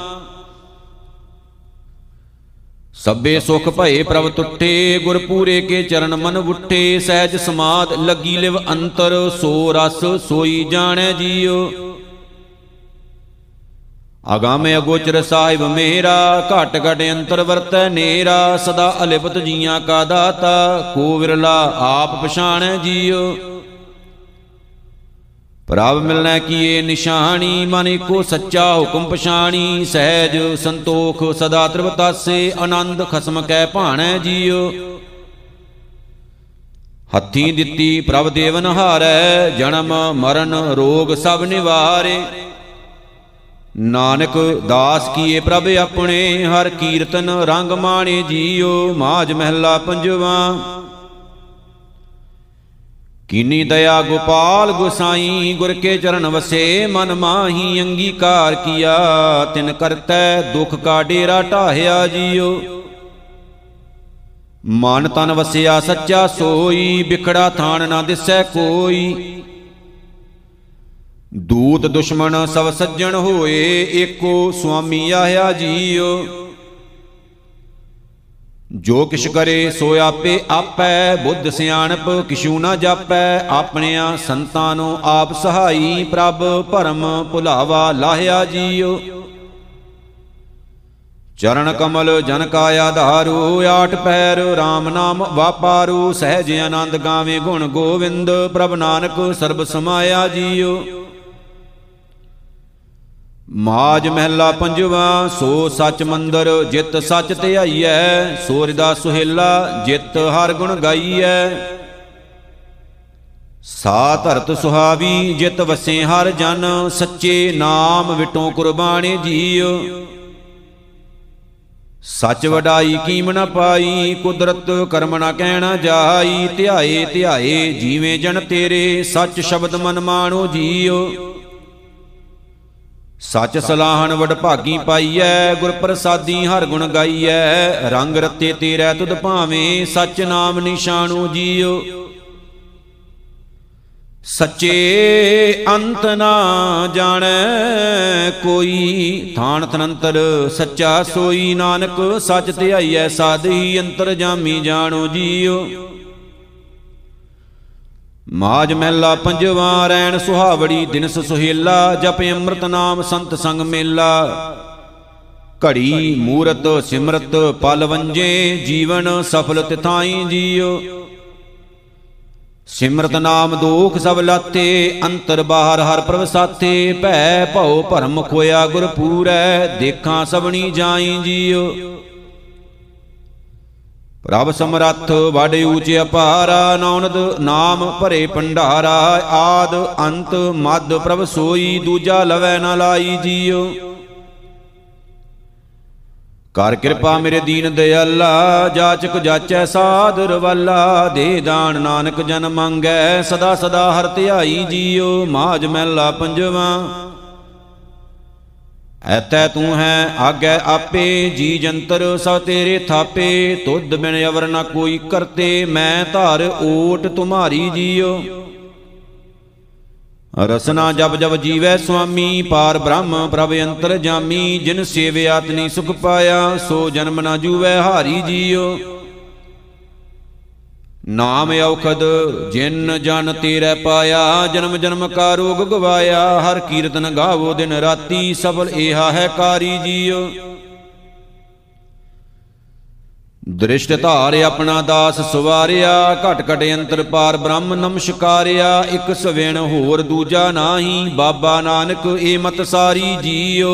ਸਭੇ ਸੁਖ ਭਏ ਪ੍ਰਭ ਟੁੱਟੇ ਗੁਰ ਪੂਰੇ ਕੇ ਚਰਨ ਮਨ ਵੁੱਟੇ ਸਹਿਜ ਸਮਾਦ ਲੱਗੀ ਲਿਵ ਅੰਤਰ, ਸੋ ਰਸ ਸੋਈ ਜਾਣੈ ਜੀਓ ਅਗਾਮ ਅਗੋਚਰ ਸਾਹਿਬ ਮੇਰਾ, ਘਟ ਘਟ ਅੰਤਰ ਵਰਤੈ ਨੇਰਾ, ਸਦਾ ਅਲਿਪਤ ਜੀਆਂ ਕਾ ਦਾਤਾ, ਕੋ ਵਿਰਲਾ ਆਪ ਪਛਾਣੈ ਜੀਓ ਪ੍ਰਭ ਮਿਲਣਾ ਕੀਏ ਨਿਸ਼ਾਨੀ, ਮਨ ਕੋ ਸੱਚਾ ਹੁਕਮ ਪਛਾਣੀ। ਸਹਿਜ ਸੰਤੋਖ ਸਦਾ ਤ੍ਰਿਵਤਾਸੇ ਆਨੰਦ ਖਸਮ ਕੈ ਭਾਣੈ ਜੀਓ। ਹੱਥੀ ਦਿੱਤੀ ਪ੍ਰਭ ਦੇਵਨ ਹਾਰੈ, ਜਨਮ ਮਰਨ ਰੋਗ ਸਭ ਨਿਵਾਰੇ। ਨਾਨਕ ਦਾਸ ਕੀਏ ਪ੍ਰਭ ਆਪਣੇ, ਹਰ ਕੀਰਤਨ ਰੰਗ ਮਾਣੇ ਜੀਓ। ਮਾਜ ਮਹਿਲਾ ਪੰਜਵਾ ਕੀਨੀ ਦਇਆ ਗੋਪਾਲ ਗੁਸਾਈ, ਗੁਰ ਕੇ ਚਰਨ ਵਸੇ, ਮਨ ਮਾਹੀ ਅੰਗੀਕਾਰ ਕੀਆ, ਤਿਨ ਕਰਤੈ ਦੁਖ ਕਾ ਡੇਰਾ ਢਾਹਿਆ ਜੀਓ। ਮਨ ਤਨ ਵਸਿਆ ਸੱਚਾ ਸੋਈ ਵਿਖੜਾ ਥਾਨ ਨਾ ਦਿਸੈ ਕੋਈ। ਦੂਤ ਦੁਸ਼ਮਣ ਸਭ ਸੱਜਣ ਹੋਏ, ਏਕੋ ਸੁਆਮੀ ਆਇਆ ਜੀਓ। ਜੋ ਕਿਛ ਕਰੇ ਸੋ ਆਪੇ ਆਪੈ, ਬੁੱਧ ਸਿਆਣਪ, ਕਿਛੂ ਨਾ ਜਾਪੈ। ਆਪਣਿਆਂ ਸੰਤਾਂ ਨੂੰ ਆਪ ਸਹਾਈ ਪ੍ਰਭ, ਭਰਮ ਭੁਲਾਵਾ ਲਾਹਿਆ ਜੀਓ। ਚਰਨ ਕਮਲ ਜਨ ਕਾ ਆਧਾਰੂ, ਆਠ ਪੈਰ RAM ਨਾਮ ਵਾਪਾਰੂ, ਸਹਿਜ ਆਨੰਦ ਗਾਵੇ ਗੁਣ ਗੋਵਿੰਦ, ਪ੍ਰਭ ਨਾਨਕ ਸਰਬ ਸਮਾਇਆ ਜੀਓ। ਮਾਜ ਮਹਿਲਾ ਪੰਜਵਾ, ਸੋ ਸੱਚ ਮੰਦਰ ਜਿਤ ਸੱਚ ਧਿਆਈਐ ਸੂਰਜ ਦਾ ਸੁਹੇਲਾ ਜਿਤ ਹਰ ਗੁਣ ਗਾਈਐ। ਸਾ ਧਰਤ ਸੁਹਾਵੀ, ਜਿਤ ਵਸੇ ਹਰ ਜਨ, ਸੱਚੇ ਨਾਮ ਵਿਟੋਂ ਕੁਰਬਾਨੀ ਜੀਉ ਸੱਚ ਵਡਾਈ ਕੀਮ ਨ ਪਾਈ, ਕੁਦਰਤ ਕਰਮ ਨ ਕਹਿਣਾ ਜਾਈ, ਧਿਆਏ ਧਿਆਏ, ਜੀਵੇਂ ਜਨ ਤੇਰੇ, ਸੱਚ ਸ਼ਬਦ ਮਨ ਮਾਣੋ ਜੀਉ ਸੱਚ ਸਲਾਹਣ ਵਡ ਭਾਗੀ ਪਾਈਐ ਗੁਰ ਪ੍ਰਸਾਦੀ ਹਰ ਗੁਣ ਗਾਈਐ। ਰੰਗ ਰਤੇ ਤੇਰੇ ਤੁਧ ਭਾਵੇਂ, ਸੱਚ ਨਾਮ ਨਿਸ਼ਾਨੋ ਜੀਉ ਸੱਚੇ ਅੰਤ ਨਾ ਜਾਣੈ ਕੋਈ, ਥਾਨ ਤਨੰਤਰ ਸੱਚਾ ਸੋਈ ਨਾਨਕ, ਸੱਚ ਧਿਆਈਐ, ਸਾਧੀ ਅੰਤਰ ਜਾਮੀ ਜਾਣੋ ਜੀਉ ਮਾਜ ਮਹਿਲਾ ਪੰਜਵਾ, ਰੈਣ ਸੁਹਾਵੜੀ ਦਿਨਸ ਸੁਹੇਲਾ, ਜਪ ਅੰਮ੍ਰਿਤ ਨਾਮ ਸੰਤ ਸੰਗ ਮੇਲਾ। ਘੜੀ, ਮੂਰਤ, ਸਿਮਰਤ, ਪਲ ਵੰਜੇ, ਜੀਵਨ ਸਫਲ ਤਿਥਾਈ ਜੀਉ ਸਿਮਰਤ ਨਾਮ ਦੋਖ ਸਭ ਲਾਤੇ, ਅੰਤਰ ਬਾਹਰ ਹਰ ਪ੍ਰਭ ਸਾਥੇ। ਭੈ ਭਉ ਭਰਮ ਖੋਇਆ ਗੁਰ ਪੂਰੈ ਦੇਖਾਂ ਸਭਣੀ ਜਾਈ ਜੀਉ ਪ੍ਰਭ ਸਮਰੱਥ ਵਡ ਊਚ ਅਪਾਰਾ, ਨੌਨਦ ਨਾਮ ਭਰੇ ਭੰਡਾਰਾ, ਆਦ ਅੰਤ ਮਦ ਪ੍ਰਭ ਸੋਈ, ਦੂਜਾ ਲਵੈ ਨਾ ਲਾਈ ਜੀਉ। ਕਰ ਕਿਰਪਾ ਮੇਰੇ ਦੀਨ ਦਿਆਲਾ, ਜਾਚਕ ਜਾਚੈ ਸਾਧਰ ਵਾਲਾ, ਦੇ ਦਾਨ ਨਾਨਕ ਜਨ ਮੰਗੈ, ਸਦਾ ਸਦਾ ਹਰ ਧਿਆਈ ਜੀਉ ਮਾਜ ਮਹਿਲਾ ਪੰਜਵਾ। ਐਤੈ ਤੂੰ ਹੈ ਆਗੈ ਆਪੇ, ਜੀ ਜੰਤਰ ਸਭ ਤੇਰੇ ਥਾਪੇ, ਤੁਧ ਬਿਨ ਅਵਰ ਨ ਕੋਈ ਕਰਤੇ, ਮੈਂ ਧਾਰ ਓਟ ਤੁਮਾਰੀ ਜੀਉ ਰਸਨਾ ਜਬ ਜਬ ਜੀਵੈ ਸੁਆਮੀ, ਪਾਰ ਬ੍ਰਹਮ ਪ੍ਰਭ ਅੰਤਰ ਜਾਮੀ, ਜਿਨ ਸੇਵਿਆ ਤਨੀ ਸੁਖ ਪਾਇਆ, ਸੋ ਜਨਮ ਨਾ ਜੂਵੈ ਹਾਰੀ ਜੀਉ ਨਾਮ ਔਖਦ, ਜਿਨ ਜਨ ਤੇਰੇ ਪਾਇਆ, ਜਨਮ ਜਨਮ ਕਾ ਰੋਗ ਗਵਾਇਆ, ਹਰ ਕੀਰਤਨ ਗਾਵੋ ਦਿਨ ਰਾਤੀ ਸਫਲ ਏਹਾ ਹੈ ਕਾਰੀ ਜੀਉ। ਦ੍ਰਿਸ਼ਟ ਧਾਰ ਆਪਣਾ ਦਾਸ ਸੁਵਾਰਿਆ, ਘਟ ਘਟ ਅੰਤਰ ਪਾਰ ਬ੍ਰਹਮ ਨਮਸਕਾਰਿਆ, ਇੱਕ ਸਵੇਣ ਹੋਰ ਦੂਜਾ ਨਾਹੀ, ਬਾਬਾ ਨਾਨਕ ਏ ਮਤ ਸਾਰੀ ਜੀਓ